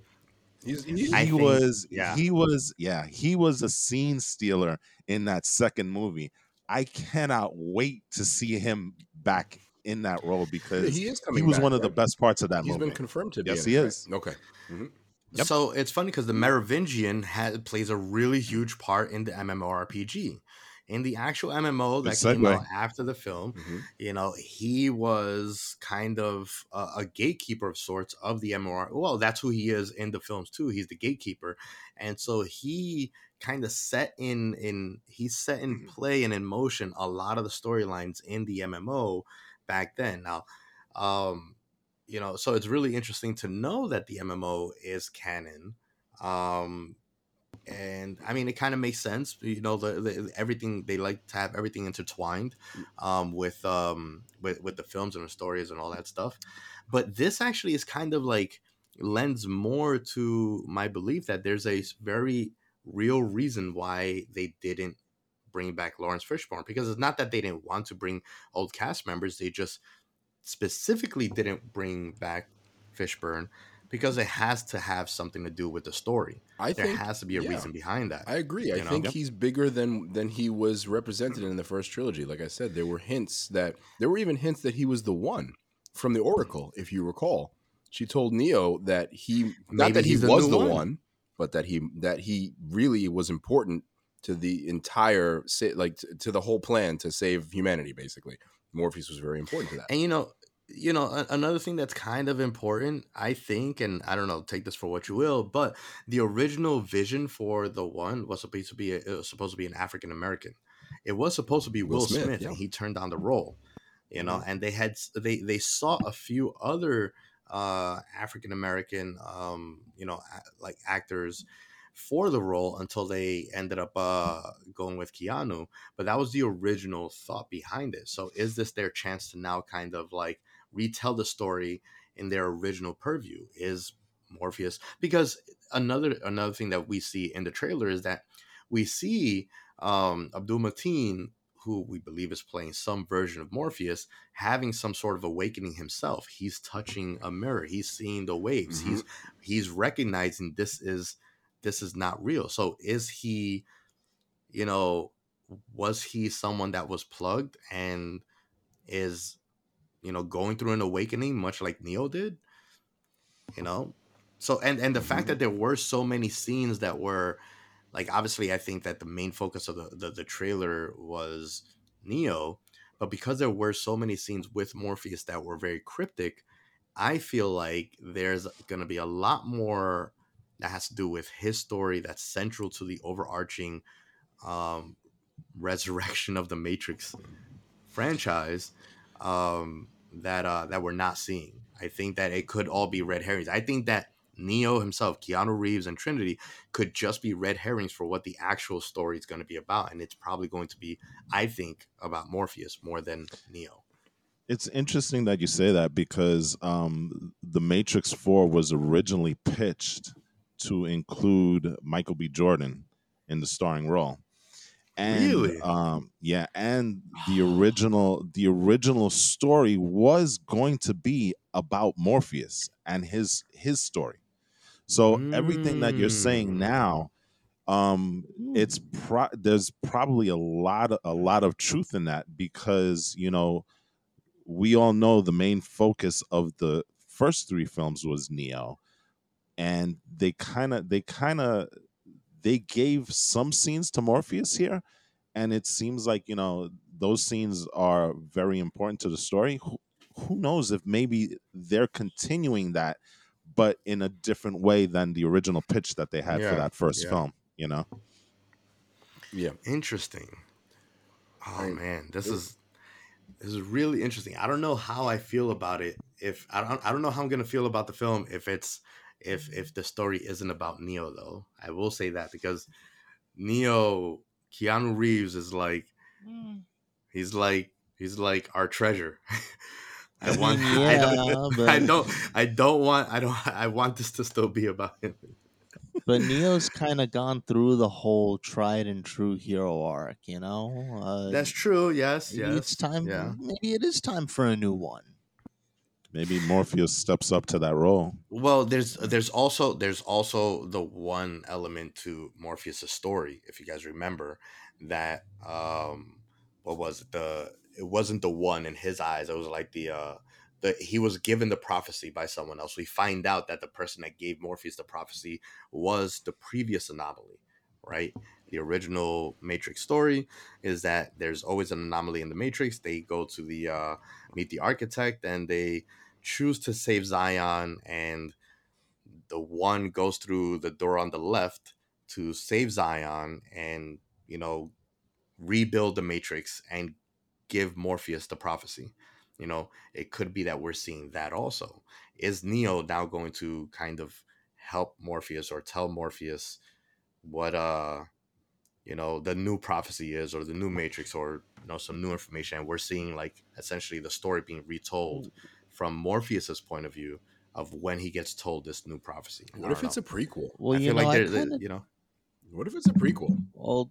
He's, he's I he think- was yeah. he was yeah, he was a scene stealer in that second movie. I cannot wait to see him back in that role because he is he was back, one of the best parts of that He's movie. been confirmed to be. Yes, in he it, right? is. Okay. Mhm. Yep. So it's funny because the Merovingian has, plays a really huge part in the MMORPG. In the actual MMO Good that came out after the film, Mhm. you know, he was kind of a, a gatekeeper of sorts of the MMOR. Well, that's who he is in the films too. He's the gatekeeper, and so he kind of set in in he set in play and in motion a lot of the storylines in the MMO back then. Now, um, you know, so it's really interesting to know that the MMO is canon. Um, and I mean, it kind of makes sense. You know, the, the everything they like to have everything intertwined um, with um, with with the films and the stories and all that stuff. But this actually is kind of like lends more to my belief that there's a very real reason why they didn't bring back Laurence Fishburne because it's not that they didn't want to bring old cast members; they just specifically didn't bring back Fishburne because it has to have something to do with the story. I There think has to be a yeah. reason behind that. I agree. I know? think Yep. he's bigger than than he was represented in the first trilogy. Like I said, there were hints that there were even hints that he was the one from the Oracle, if you recall. She told Neo that he not that he he's the was the one. one. but that he that he really was important to the entire like to, the whole plan to save humanity. Basically, Morpheus was very important to that. And you know, you know, another thing that's kind of important, I think, and I don't know, take this for what you will, but the original vision for the one was supposed to be a, it was supposed to be an African American. It was supposed to be Will Will, Smith, Smith, yeah. and he turned down the role. You know, and they had they they saw a few other uh African American um you know a- like actors for the role until they ended up uh going with Keanu but that was the original thought behind it. So is this their chance to now kind of like retell the story in their original purview is Morpheus because another another thing that we see in the trailer is that we see um Abdul Mateen who we believe is playing some version of Morpheus having some sort of awakening himself. He's touching a mirror. He's seeing the waves. He's he's recognizing this is this is not real. So is he you know was he someone that was plugged and is you know going through an awakening much like neo did? You know? So and and the fact mm-hmm. that there were so many scenes that were like obviously i think that the main focus of the the, the trailer was neo but because there were so many scenes with morpheus that were very cryptic i feel like there's going to be a lot more that has to do with his story that's central to the overarching um resurrection of the matrix franchise um that uh that we're not seeing i think that it could all be red herrings i think that Neo himself, Keanu Reeves, and Trinity could just be red herrings for what the actual story is going to be about, and it's probably going to be, I think, about Morpheus more than Neo. It's interesting that you say that because um, the Matrix Four was originally pitched to include Michael B. Jordan in the starring role. And, Really? Um, yeah, and the original the original story was going to be about Morpheus and his his story. So everything that you're saying Mm. now, um, it's pro- there's probably a lot of, a lot of truth in that because you know we all know the main focus of the first three films was Neo, and they kind of they kind of they gave some scenes to Morpheus here, and it seems like you know those scenes are very important to the story. Who, who knows if maybe they're continuing that, but in a different way than the original pitch that they had Yeah, for that first yeah. film. You know, Yeah. Interesting. Oh Right. man, this It- is this is really interesting. I don't know how I feel about it. If I don't, I don't know how I'm gonna feel about the film if it's if if the story isn't about Neo though. I will say that because Neo, Keanu Reeves is like he's like he's like our treasure. I want. I yeah, don't. but, I don't. I don't want. I don't. I want this to still be about him. but Neo's kind of gone through the whole tried and true hero arc, you know. Uh, That's true. Yes. maybe Yes. it's time. Yeah. Maybe it is time for a new one. Maybe Morpheus steps up to that role. Well, there's there's also there's also the one element to Morpheus' story, if you guys remember, that um what was it? The it wasn't the one in his eyes. It was like the uh the he was given the prophecy by someone else. We find out that the person that gave Morpheus the prophecy was the previous anomaly, right? The original Matrix story is that there's always an anomaly in the Matrix. They go to the uh meet the architect and they choose to save Zion and the one goes through the door on the left to save Zion and you know rebuild the matrix and give Morpheus the prophecy. You know, it could be that we're seeing that also. Is Neo now going to kind of help Morpheus or tell Morpheus what uh you know the new prophecy is or the new matrix or you know some new information and we're seeing like essentially the story being retold mm. from Morpheus's point of view of when he gets told this new prophecy. What if don't it's a prequel? Well, I you feel know, like I they're, they're- kinda, you know What if it's a prequel? well,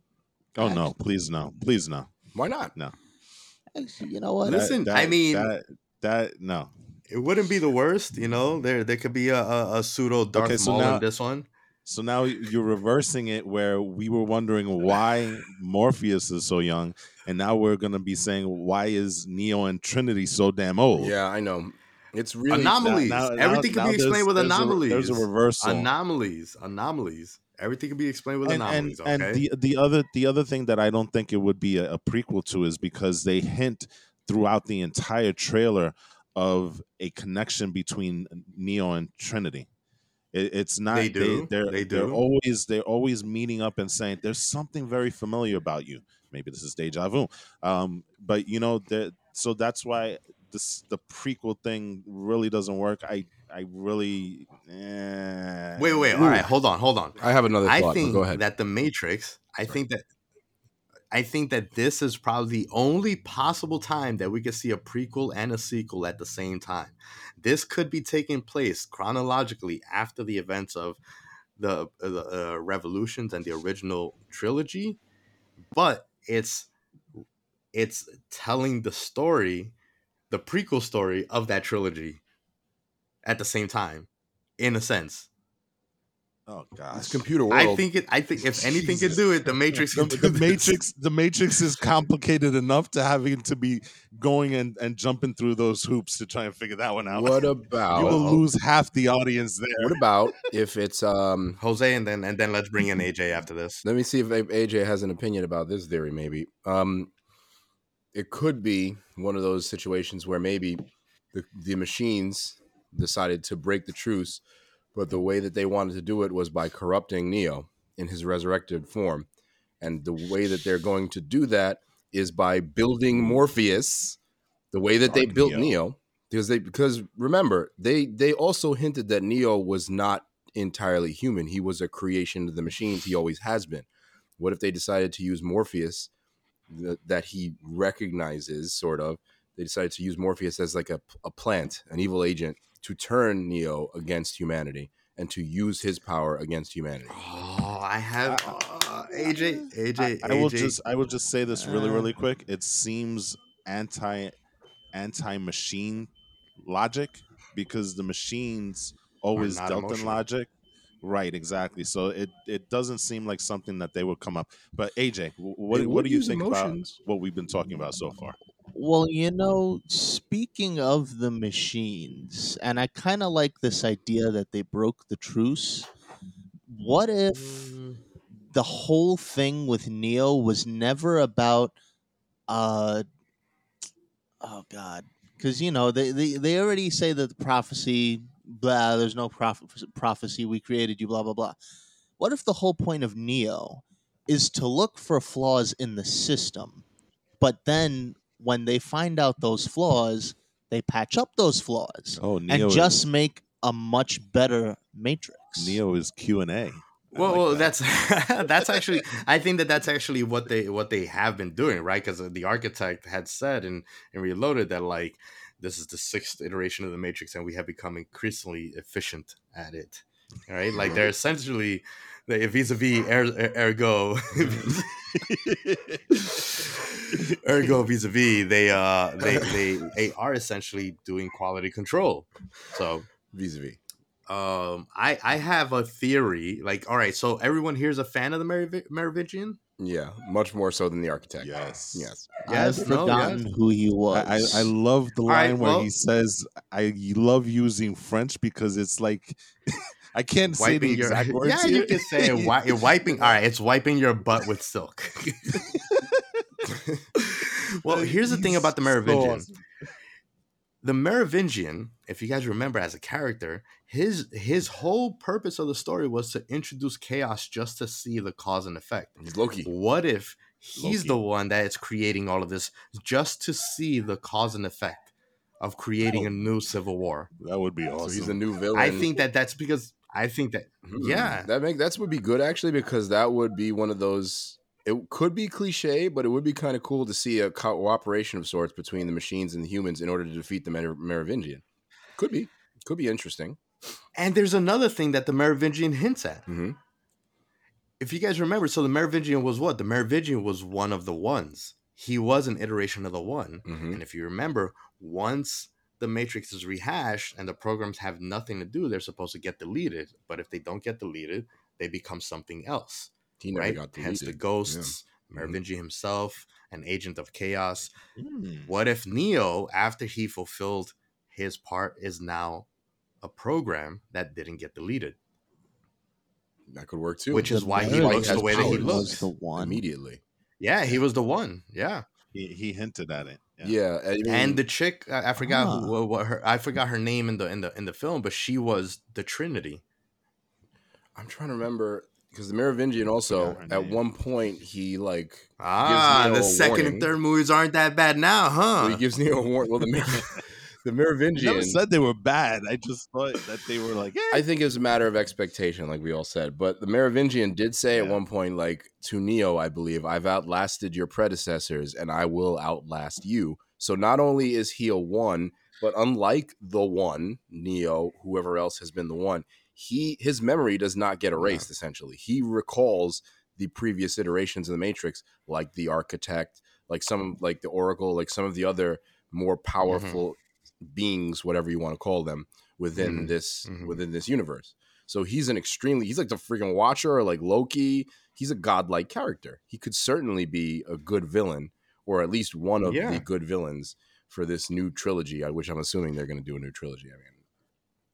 Oh no! Please no! Please no! Why not? no actually, you know what? That- Listen, I mean- that that no. it wouldn't be the worst, you know. There there could be a, a, a pseudo Darth Okay, so Maul now- in this one. So now you're reversing it where we were wondering why Morpheus is so young, and now we're gonna be saying why is Neo and Trinity so damn old? Yeah, I know. It's really anomalies. now- now- Everything can now be explained there's- with there's a- anomalies. there's a reversal. anomalies, anomalies. Everything can be explained with and, and, anomalies. okay. and the the other the other thing that I don't think it would be a, a prequel to is because they hint throughout the entire trailer of a connection between Neo and Trinity. It, it's not They do. They, are They They're do. always they're always meeting up and saying there's something very familiar about you. Maybe this is deja vu. Um, but you know that so that's why this the prequel thing really doesn't work. I I really eh. wait, wait. All right, hold on, hold on. I have another I thought. but think go ahead. that the Matrix. I think that. I think that this is probably the only possible time that we could see a prequel and a sequel at the same time. This could be taking place chronologically after the events of the, uh, the uh, revolutions and the original trilogy, but it's it's telling the story, the prequel story of that trilogy at the same time, in a sense. Oh gosh. it's computer world. I think it. I think if anything can Jesus. do it, the Matrix the, can do the matrix the matrix is complicated enough to having to be going and, and jumping through those hoops to try and figure that one out what about you will lose half the audience there what about if it's um Jose, and then and then let's bring in AJ after this. let me see if AJ has an opinion about this theory maybe. Um it could be one of those situations where maybe the, the machines decided to break the truce, but the way that they wanted to do it was by corrupting Neo in his resurrected form. And the way that they're going to do that is by building mm. Morpheus the way that they built Neo. Neo. Because they because remember, they they also hinted that Neo was not entirely human. He was a creation of the machines. He always has been. What if they decided to use Morpheus th- that he recognizes, sort of? They decided to use Morpheus as like a, a plant, an evil agent, to turn Neo against humanity and to use his power against humanity. Oh, I have uh, AJ. AJ. I, I will AJ. just I will just say this really Uh. really quick. It seems anti anti machine logic because the machines always not dealt in logic. Right, exactly. So it it doesn't seem like something that they would come up. But AJ, what what do you think emotions. about what we've been talking about so far? Well, you know, speaking of the machines, and I kind of like this idea that they broke the truce. What if Mm, the whole thing with Neo was never about, uh, oh God, because you know they, they they already say that the prophecy, blah, there's no proph- prophecy. We created you, blah blah blah. What if the whole point of Neo is to look for flaws in the system, but then when they find out those flaws, they patch up those flaws Oh, Neo and just is, make a much better Matrix. Neo is Q and A. well, well that's that's actually I think that that's actually what they what they have been doing, right? Because uh, the architect had said in in Reloaded that like this is the sixth iteration of the Matrix, and we have become increasingly efficient at it. All right, like they're essentially they vis-a-vis er, ergo ergo vis-a-vis they uh they, they they are essentially doing quality control so Vis-a-vis. um i i have a theory like all right so everyone here's a fan of the Meravi- merovingian Yeah, much more so than the architect. Yes. Yes. Yes, I've no, forgotten who he was. I, I I love the right, line where well- he says, "I love using French because it's like I can't say the wiping your exact words." yeah you can say wi- you're wiping all right it's wiping your butt with silk well here's the thing about the merovingian the Merovingian, if you guys remember as a character, his his whole purpose of the story was to introduce chaos just to see the cause and effect. He's Loki. What if he's Loki. the one that is creating all of this just to see the cause and effect of creating a new civil war? That would be So awesome. he's a new villain. I think that that's because I think that Hmm, yeah. that make that's would be good actually because that would be one of those. It could be cliche, but it would be kind of cool to see a cooperation of sorts between the machines and the humans in order to defeat the Mer- Merovingian. Could be, could be interesting. and there's another thing that the Merovingian hints at. hmm if you guys remember, so the Merovingian was what? The Merovingian was one of the ones. He was an iteration of the one. hmm And if you remember, once the matrix is rehashed and the programs have nothing to do, they're supposed to get deleted. But if they don't get deleted, they become something else. He never right? got deleted. Hence the ghosts, Mhm. Merovingian himself, an agent of chaos. Hmm. What if Neo, after he fulfilled his part, is now a program that didn't get deleted? That could work too. Which is The why he Merovingian looks the way that he looks. the one. immediately. Yeah, he was the one. Yeah. He, he hinted at it. Yeah, I mean, and the chick I, I forgot Ah. who what, what her I forgot her name in the in the in the film, but she was the Trinity. I'm trying to remember because the Merovingian also at name. one point he like Ah, Neo the a second warning. and third movies aren't that bad now, well, huh? he gives Neo a warning. Well, the Mer- the I Merovingian. never said they were bad. I just thought that they were like, eh. I think it's a matter of expectation, like we all said. But the Merovingian did say at one point, like to Neo, I believe, I've outlasted your predecessors and I will outlast you. So not only is he a one, but unlike the one, Neo, whoever else has been the one, he his memory does not get erased, essentially. He recalls the previous iterations of the Matrix, like the architect, like some like the Oracle, like some of the other more powerful beings, whatever you want to call them, within Mhm. this Mhm. within this universe. So he's an extremely he's like the freaking Watcher, or like Loki. He's a godlike character. He could certainly be a good villain, or at least one of Yeah. the good villains for this new trilogy. uh, Which I'm assuming they're going to do a new trilogy. I mean,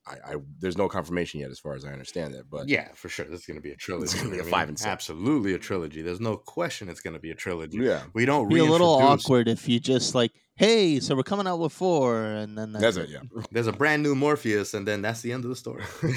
I, I there's no confirmation yet, as far as I understand it. But yeah, for sure. This is gonna be a trilogy. It's gonna be I a mean, five and six. Absolutely a trilogy. There's no question it's gonna be a trilogy. yeah, We don't be a little awkward if you just like, hey, so we're coming out with four, and then that's it. Yeah. There's a brand new Morpheus, and then that's the end of the story.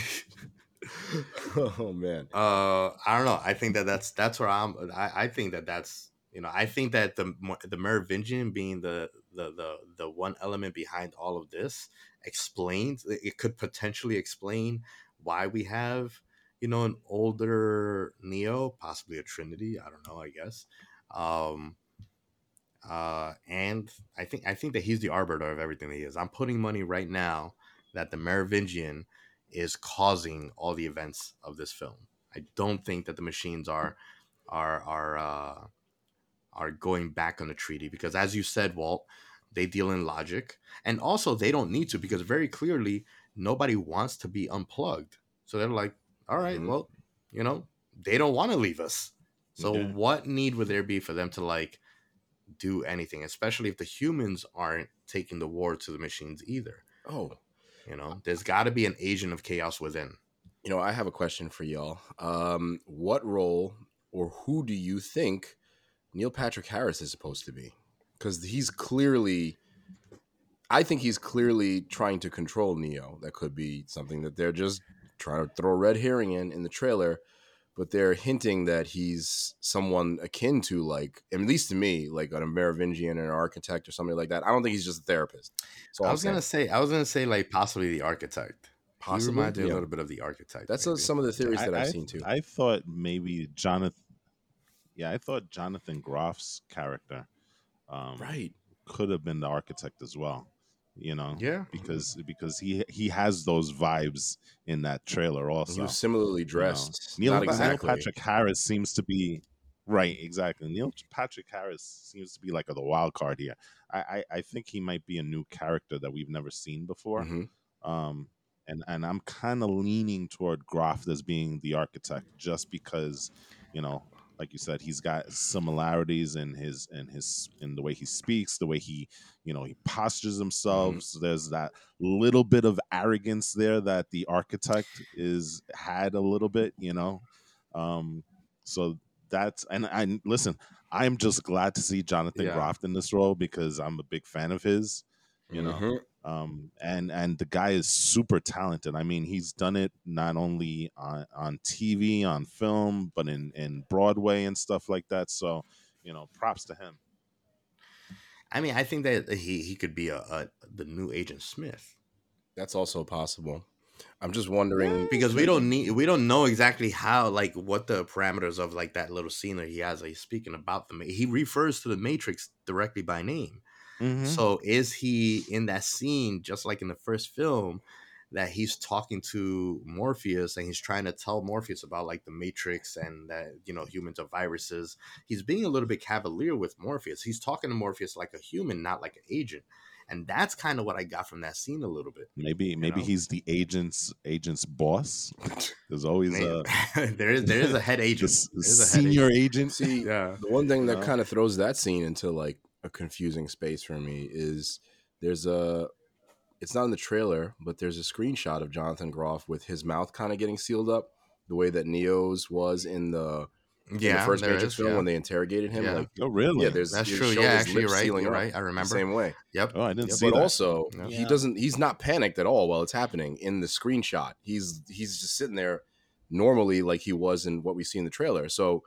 oh man. uh i don't know i think that that's that's where i'm i, I think that that's you know i think that the Mo- the merovingian being the the the, the one element behind all of this explains it it could potentially explain why we have you know an older Neo, possibly a Trinity. I don't know. I guess. Um, uh, and I think I think that he's the arbiter of everything that he is. I'm putting money right now that the Merovingian is causing all the events of this film. I don't think that the machines are are are uh, are going back on the treaty because, as you said, Walt, they deal in logic, and also they don't need to because very clearly nobody wants to be unplugged. So they're like, all right, Mhm. well, you know, they don't want to leave us. So Okay. what need would there be for them to like do anything, especially if the humans aren't taking the war to the machines either? Oh, You know, there's got to be an agent of chaos within. you know, I have a question for y'all. Um, what role or who do you think Neil Patrick Harris is supposed to be? Because he's clearly, I think he's clearly trying to control Neo. That could be something that they're just trying to throw a red herring in in the trailer, but they're hinting that he's someone akin to, like, at least to me, like an Merovingian or an architect or somebody like that. I don't think he's just a therapist. So I was gonna say, I was gonna say, like possibly the architect. Possibly, Possibly, he reminds me a little bit of the architect. That's uh, maybe. some of the theories that I, I've I- seen too. I thought maybe Jonathan. Yeah, I thought Jonathan Groff's character um, right. could have been the architect as well. You know, yeah, because because he he has those vibes in that trailer He also. was similarly you know. dressed. Neil, Not Neil. Patrick Harris seems to be right. Exactly. Neil Patrick Harris seems to be like the wild card here. I I, I think he might be a new character that we've never seen before. Mhm. Um, and and I'm kind of leaning toward Groff as being the architect, just because, you know, like you said, he's got similarities in his in his in the way he speaks, the way he, you know, he postures himself. So there's that little bit of arrogance there that the architect is had a little bit, you know. Um, so that's and I listen. I'm just glad to see Jonathan Yeah. Groff in this role because I'm a big fan of his. You know, Mhm. Um, and and the guy is super talented. I mean, he's done it not only on, on TV, on film, but in in Broadway and stuff like that. So, you know, props to him. I mean, I think that he he could be a, a the new Agent Smith That's also possible. I'm just wondering because we don't need we don't know exactly how like what the parameters of like that little scene that he has. Like, he's speaking about the he refers to the Matrix directly by name. Mm-hmm. So is he in that scene just like in the first film that he's talking to Morpheus and he's trying to tell Morpheus about like the Matrix and that you know humans are viruses. He's being a little bit cavalier with Morpheus. He's talking to Morpheus like a human, not like an agent. And that's kind of what I got from that scene a little bit. Maybe maybe know? he's the agent's agent's boss. There's always a there is there is a head agent. s- There is a head senior agent. agent. see Yeah. the one thing that No. kind of throws that scene into like a confusing space for me is there's a it's not in the trailer, but there's a screenshot of Jonathan Groff with his mouth kind of getting sealed up, the way that Neo's was in the, in the first Matrix is, film yeah. when they interrogated him. Yeah. Like, Oh, really? yeah, there's That's true. Yeah, actually, you're right. sealing You're right. I the remember. same way. Yep. oh, I didn't Yeah, see but that. also Yeah. he doesn't he's not panicked at all while it's happening in the screenshot he's he's just sitting there normally like he was in what we see in the trailer so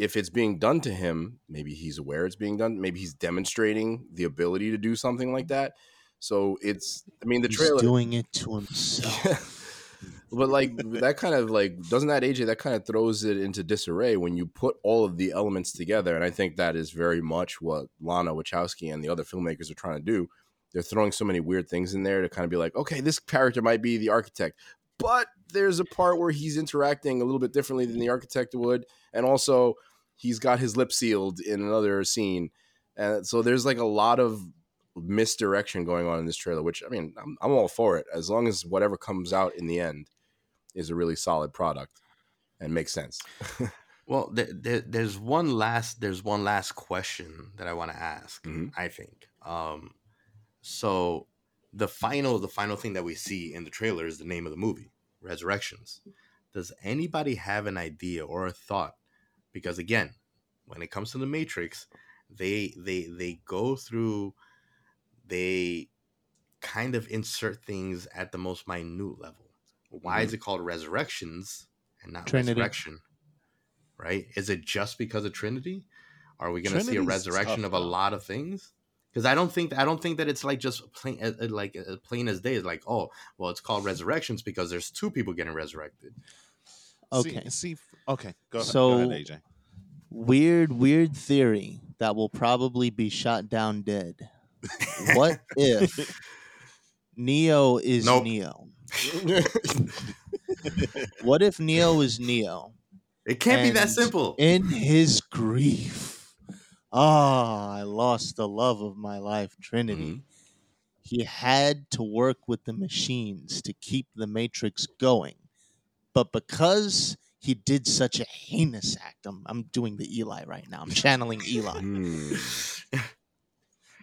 if it's being done to him maybe he's aware it's being done maybe he's demonstrating the ability to do something like that so it's i mean the He's trailer doing it to himself. but like that kind of like doesn't that AJ that kind of throws it into disarray when you put all of the elements together and I think that is very much what Lana Wachowski and the other filmmakers are trying to do. They're throwing so many weird things in there to kind of be like, okay, this character might be the architect, but there's a part where he's interacting a little bit differently than the architect would, and also he's got his lip sealed in another scene, and so there's like a lot of misdirection going on in this trailer. Which I mean, I'm, I'm all for it as long as whatever comes out in the end is a really solid product and makes sense. Well, there, there, there's one last there's one last question that I want to ask. Mhm. I think. Um, so the final the final thing that we see in the trailer is the name of the movie, Resurrections. Does anybody have an idea or a thought? Because again, when it comes to the Matrix, they they they go through they kind of insert things at the most minute level. Why is it called Resurrections and not Trinity. Resurrection? Right? Is it just because of Trinity? Are we going to see a resurrection tough, of a lot of things? because I don't think I don't think that it's like just plain uh, uh, like uh, plain as day. It's like oh well, it's called resurrections because there's two people getting resurrected. Okay. See, see okay. Go, So- go ahead, AJ. Weird, weird theory that will probably be shot down dead. What if Neo is Nope. Neo? What if Neo is Neo? It can't be that simple. In his grief, ah, I lost the love of my life, Trinity. Mm-hmm. He had to work with the machines to keep the Matrix going. But because he did such a heinous act, I'm, I'm doing the Eli right now. I'm channeling Eli. Hmm.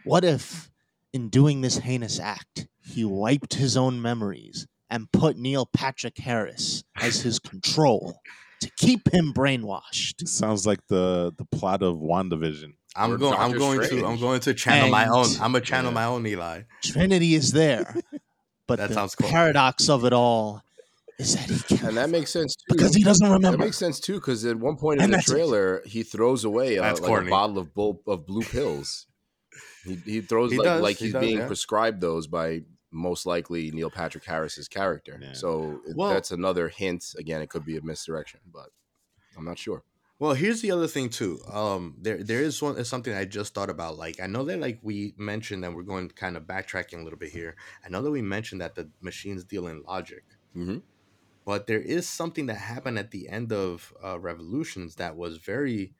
What if, in doing this heinous act, he wiped his own memories and put Neil Patrick Harris as his control to keep him brainwashed? Sounds like the the plot of WandaVision. I'm Or going. I'm Doctor going to. I'm going to channel my own. I'm gonna channel Yeah. my own Eli. Trinity is there. But That the sounds cool. paradox of it all is that he can and that makes sense too. because he doesn't remember. that makes sense too because at one point in And the that's it. trailer, he throws away a, That's like corny. a bottle of bull, of blue pills. He, he throws He like does, like he he's does, being yeah. prescribed those by most likely Neil Patrick Harris's character. Yeah. So it- Well- that's another hint. Again, it could be a misdirection, but I'm not sure. Well, here's the other thing too. Um, there there is one is something I just thought about. Like I know that like we mentioned that we're going kind of backtracking a little bit here. I know that we mentioned that the machines deal in logic, Mhm. But there is something that happened at the end of uh, Revolutions that was very,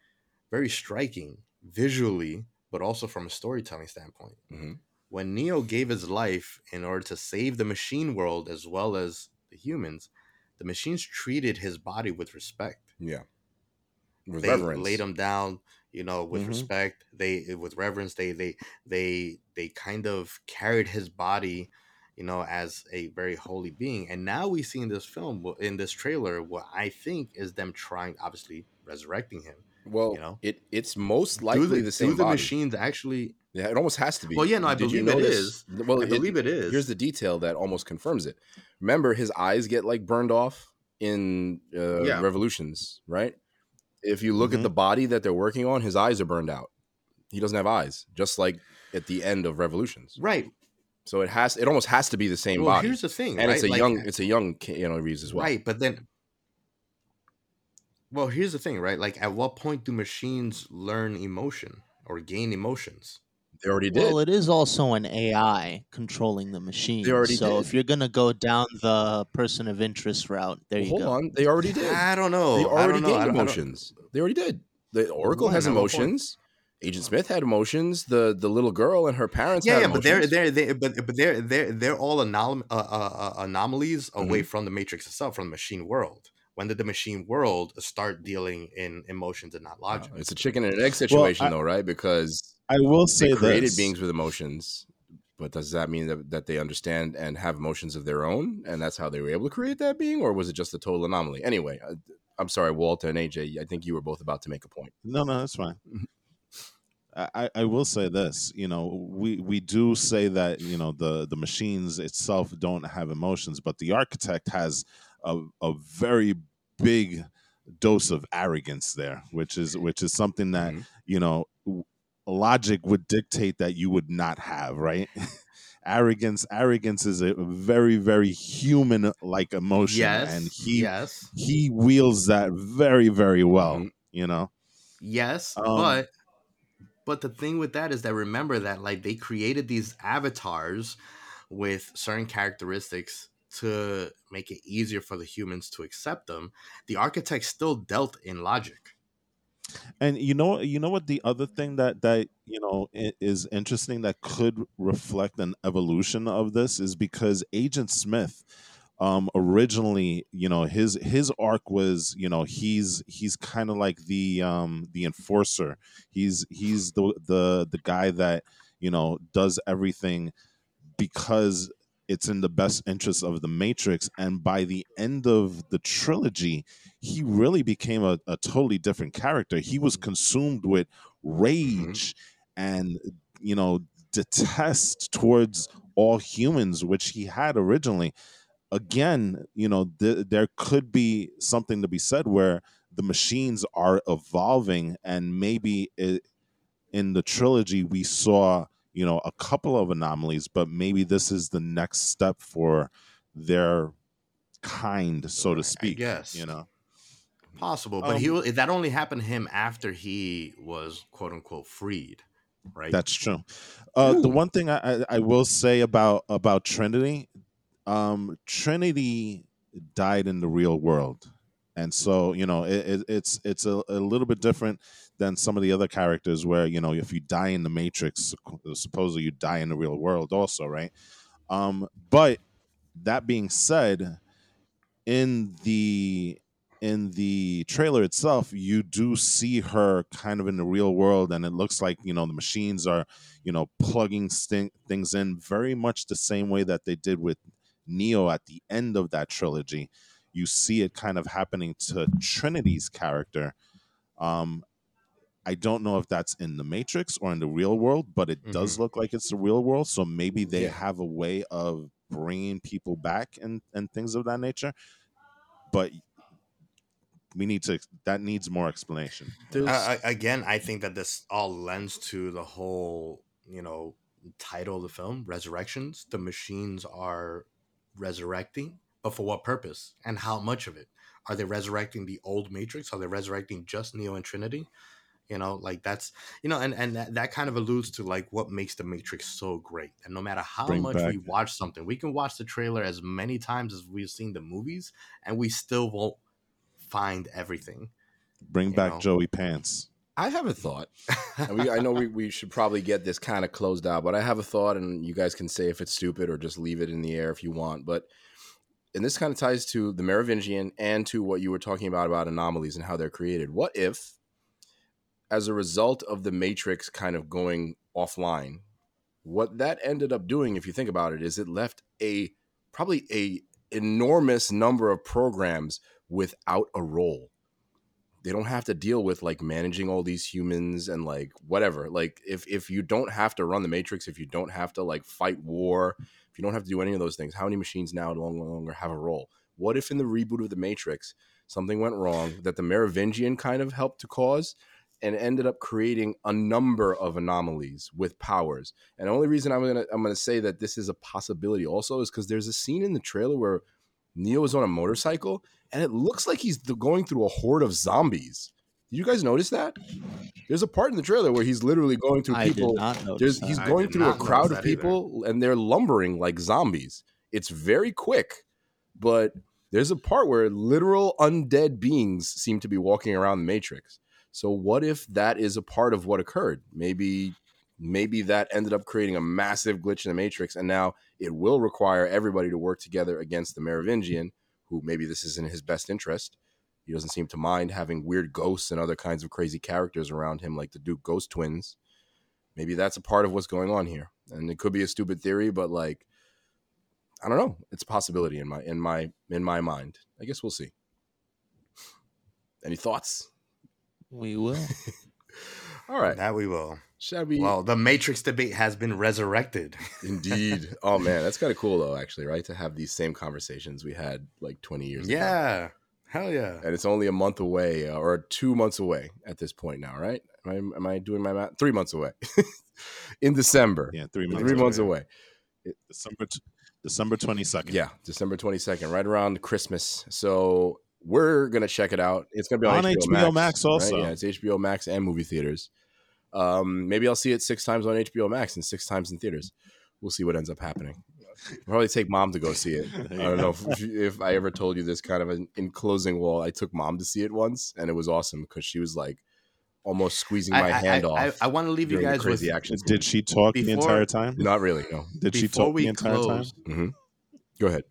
very striking visually, but also from a storytelling standpoint. Mhm. When Neo gave his life in order to save the machine world as well as the humans, the machines treated his body with respect Yeah, with they reverence. laid him down you know with Mhm. respect they with reverence they they they they kind of carried his body you know as a very holy being and now we see in this film in this trailer what i think is them trying obviously resurrecting him Well, you know? it it's most do likely the, the same do the body. machines actually Yeah, it almost has to be. well yeah no i Did you believe it is Well, i it- believe it is Here's the detail that almost confirms it. Remember, his eyes get like burned off in uh, Yeah. Revolutions, right? If you look Mhm. at the body that they're working on, his eyes are burned out. He doesn't have eyes, just like at the end of Revolutions. right So it has, it almost has to be the same well body, here's the thing and right? it's a Like, young, it's a young Keanu Reeves as well. Right, but then Well, here's the thing, right? Like at what point do machines learn emotion or gain emotions? They already did. Well, it is also an AI controlling the machine. They already so did. if you're gonna go down the person of interest route, there you Hold go. Hold on, they already did. I don't know. They already don't know. I gained don't- I don't- emotions. They already did. The Oracle When? has At what emotions. Agent Smith had emotions. The the little girl and her parents. Yeah, had yeah, but they're they're they but but they're they're they're all anom- uh, uh, uh, anomalies away Mm-hmm. from the matrix itself, from the machine world. When did the machine world start dealing in emotions and not logic? It's a chicken and an egg situation, I- though, right? Because I will they say created this. beings with emotions, but does that mean that, that they understand and have emotions of their own, and that's how they were able to create that being, or was it just a total anomaly? Anyway, I, I'm sorry, Walter and AJ. I think you were both about to make a point. No, no, that's fine. Mm-hmm. I, I- will say this, you know, we, we do say that, you know, the, the machines itself don't have emotions, but the architect has a, a very big dose of arrogance there, which is which is something that, Mhm. you know, logic would dictate that you would not have, right? arrogance arrogance is a very, very human like emotion. yes, And he yes, he wields that very, very well, Mhm. you know. yes, Um, but but the thing with that is that remember that like they created these avatars with certain characteristics to make it easier for the humans to accept them. The architect still dealt in logic. And you know, you know what the other thing that that you know is interesting that could reflect an evolution of this is because Agent Smith, um, originally, you know, his his arc was, you know, he's he's kind of like the um the enforcer. He's he's the the the guy that you know does everything because it's in the best interest of the Matrix. And by the end of the trilogy, he really became a, a totally different character. He was consumed with rage and, you know, detest towards all humans, which he had originally. Again, you know, th- there could be something to be said where the machines are evolving, and maybe it, in the trilogy we saw you know a couple of anomalies, but maybe this is the next step for their kind, so to speak. Yes, you know. Possible, but Um, he wa- that only happened to him after he was quote unquote freed, right? That's true. Uh, the one thing I, I, I will say about about Trinity, um, Trinity died in the real world, and so you know it, it, it's it's a, a little bit different than some of the other characters where you know if you die in the Matrix, supposedly you die in the real world also, right? Um, but that being said, in the in the trailer itself, you do see her kind of in the real world, and it looks like you know the machines are, you know, plugging sting- things in very much the same way that they did with Neo at the end of that trilogy. You see it kind of happening to Trinity's character. Um, I don't know if that's in the Matrix or in the real world, but it does look like it's the real world. So maybe they Yeah. have a way of bringing people back and and things of that nature. But we need to that needs more explanation. There's- Uh, I- again, I think that this all lends to the whole, you know, title of the film, Resurrections. The machines are resurrecting, but for what purpose and how much of it? Are they resurrecting the old Matrix? Are they resurrecting just Neo and Trinity? You know, like that's you know, and and that, that kind of alludes to like what makes the Matrix so great. And no matter how Bring much back- we watch something, we can watch the trailer as many times as we've seen the movies, and we still won't find everything. Bring back know. Joey Pants. I have a thought. We, I know we, we should probably get this kind of closed out, but I have a thought, and you guys can say if it's stupid or just leave it in the air if you want. But and this kind of ties to the Merovingian and to what you were talking about about anomalies and how they're created. What if, as a result of the Matrix kind of going offline, what that ended up doing, if you think about it, is it left a probably a enormous number of programs without a role they don't have to deal with like managing all these humans and like whatever like if if you don't have to run the matrix if you don't have to like fight war if you don't have to do any of those things how many machines now no longer have a role? What if in the reboot of the matrix something went wrong that the merovingian kind of helped to cause and ended up creating a number of anomalies with powers? And the only reason i'm gonna i'm gonna say that this is a possibility also is because there's a scene in the trailer where neo is on a motorcycle and it looks like he's going through a horde of zombies. Did you guys notice that? There's a part in the trailer where he's literally going through I did people. not notice. There's that. he's I going through a crowd of that either. people and they're lumbering like zombies. It's very quick, but there's a part where literal undead beings seem to be walking around the matrix. So what if that is a part of what occurred? Maybe maybe that ended up creating a massive glitch in the matrix and now it will require everybody to work together against the Merovingian who maybe this is in his best interest. He doesn't seem to mind having weird ghosts and other kinds of crazy characters around him, like the Duke Ghost twins. Maybe that's a part of what's going on here, and it could be a stupid theory, but like, I don't know. It's a possibility in my in my in my mind. I guess we'll see. Any thoughts? we will. All right, That we will. Shall we? Well, the Matrix debate has been resurrected. Indeed. oh man, that's kind of cool though, actually, right? To have these same conversations we had like twenty years ago. yeah. Hell yeah. and it's only a month away uh, or two months away at this point now, right? Am I, am I doing my math? Three months away in December. Yeah, three months. Three away. months away. December t- December twenty second. Yeah, December 22nd, right around Christmas. So we're going to check it out. It's going to be on, On HBO Max right? also. Yeah, it's HBO Max and movie theaters. Um, maybe I'll see it six times on HBO Max and six times in theaters. We'll see what ends up happening. I'll probably take mom to go see it. I don't know if, if I ever told you this kind of an, in closing wall. I took mom to see it once, and it was awesome because she was like almost squeezing my I, hand I, off. I, want to leave you during the guys with action. Did she talk the entire time? Not really. No. Did she talk the entire close. time? hmm Go ahead.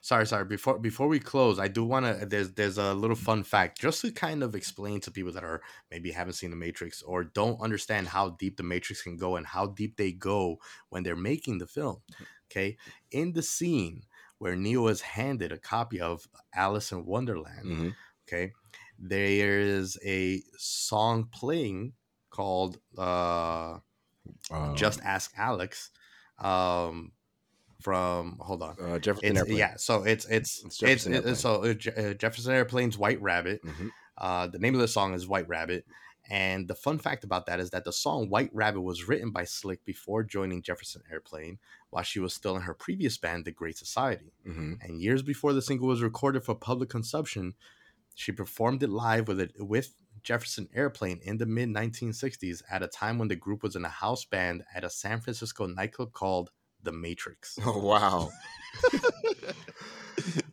Sorry, sorry. Before before we close, I do want to. There's there's a little fun fact just to kind of explain to people that are maybe haven't seen the Matrix or don't understand how deep the Matrix can go and how deep they go when they're making the film. Okay, in the scene where Neo is handed a copy of Alice in Wonderland, hmm okay, there is a song playing called uh, Um, "Just Ask Alex." Um, from hold on. uh, Jefferson It's, Airplane. yeah, so it's it's It's it's, so uh, uh, Jefferson Airplane's White Rabbit. Mhm. Uh, the name of the song is White Rabbit, And the fun fact about that is that the song White Rabbit was written by Slick before joining Jefferson Airplane while she was still in her previous band, The Great Society. hmm And years before the single was recorded for public consumption, she performed it live with it with Jefferson Airplane in the mid 1960s at a time when the group was in a house band at a San Francisco nightclub called The Matrix. Oh wow.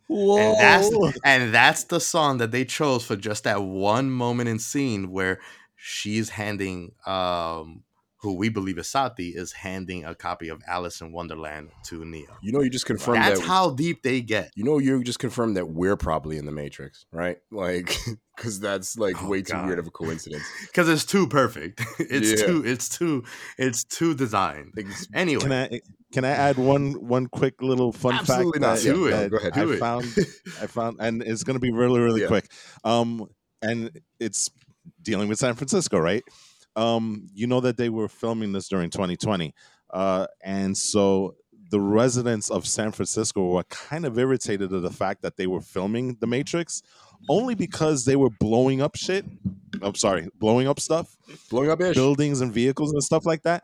Whoa! And that's and that's the song that they chose for just that one moment in scene where she's handing um who we believe is Sati is handing a copy of Alice in Wonderland to Neo. You know, you just confirmed That's that. how deep they get. you know, you just confirmed that we're probably in the Matrix, right? Like, because that's like Oh, way too weird of a coincidence. Because it's too perfect. It's Yeah. too it's too it's too designed. Anyway. Can I can I add one one quick little fun Absolutely fact not. that, Do it. that Go ahead. I Do it. found I found and it's going to be really really Yeah. quick. Um and it's dealing with San Francisco, right? Um you know that they were filming this during 2020. Uh and so the residents of San Francisco were kind of irritated at the fact that they were filming The Matrix only because they were blowing up shit. I'm sorry, blowing up stuff Blowing up ish. buildings and vehicles and stuff like that.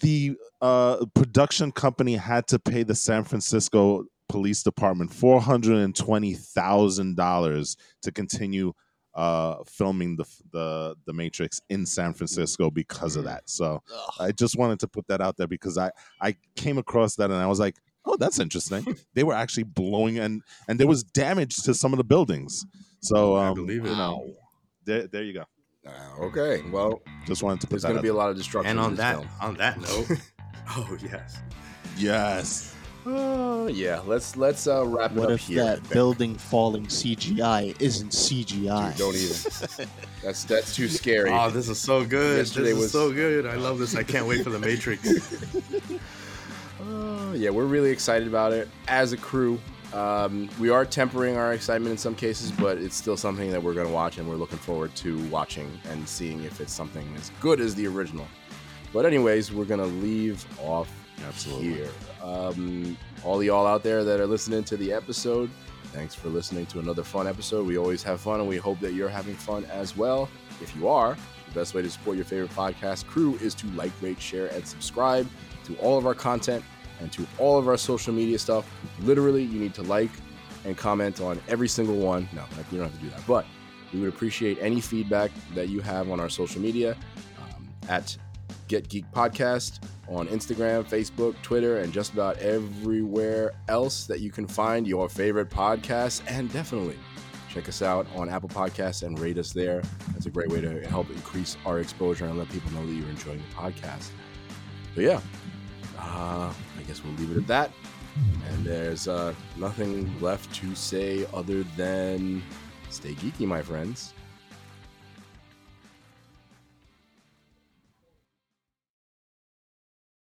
The uh, production company had to pay the San Francisco Police Department four hundred and twenty thousand dollars to continue uh, filming the the the Matrix in San Francisco because of that. So I just wanted to put that out there because I I came across that and I was like, oh, that's interesting. they were actually blowing and and there was damage to some of the buildings. So I um, believe it. you know, there there you go. Ah, okay. Well, Just wanted to put that out there's going to be a lot of destruction. and on this that film. on that note, oh yes. Yes. Uh, yeah. Let's let's uh, wrap it What up if here. that building falling CGI isn't CGI? Dude, don't even. That's that's too scary. Oh, this is so good. Yesterday this is was- so good. I love this. I can't wait for the Matrix. Uh, yeah, we're really excited about it as a crew. Um, we are tempering our excitement in some cases, but it's still something that we're going to watch, and we're looking forward to watching and seeing if it's something as good as the original. But anyways, we're going to leave off Absolutely. here. Um, all y'all out there that are listening to the episode, thanks for listening to another fun episode. We always have fun, and we hope that you're having fun as well. If you are, the best way to support your favorite podcast crew is to like, rate, share, and subscribe to all of our content and to all of our social media stuff. Literally, you need to like and comment on every single one. No, you don't have to do that, but we would appreciate any feedback that you have on our social media um, at Get Geek Podcast on Instagram, Facebook, Twitter, and just about everywhere else that you can find your favorite podcasts. And definitely check us out on Apple Podcasts and rate us there. That's a great way to help increase our exposure and let people know that you're enjoying the podcast. But yeah, uh, guess we'll leave it at that. And there's uh, nothing left to say other than stay geeky, my friends.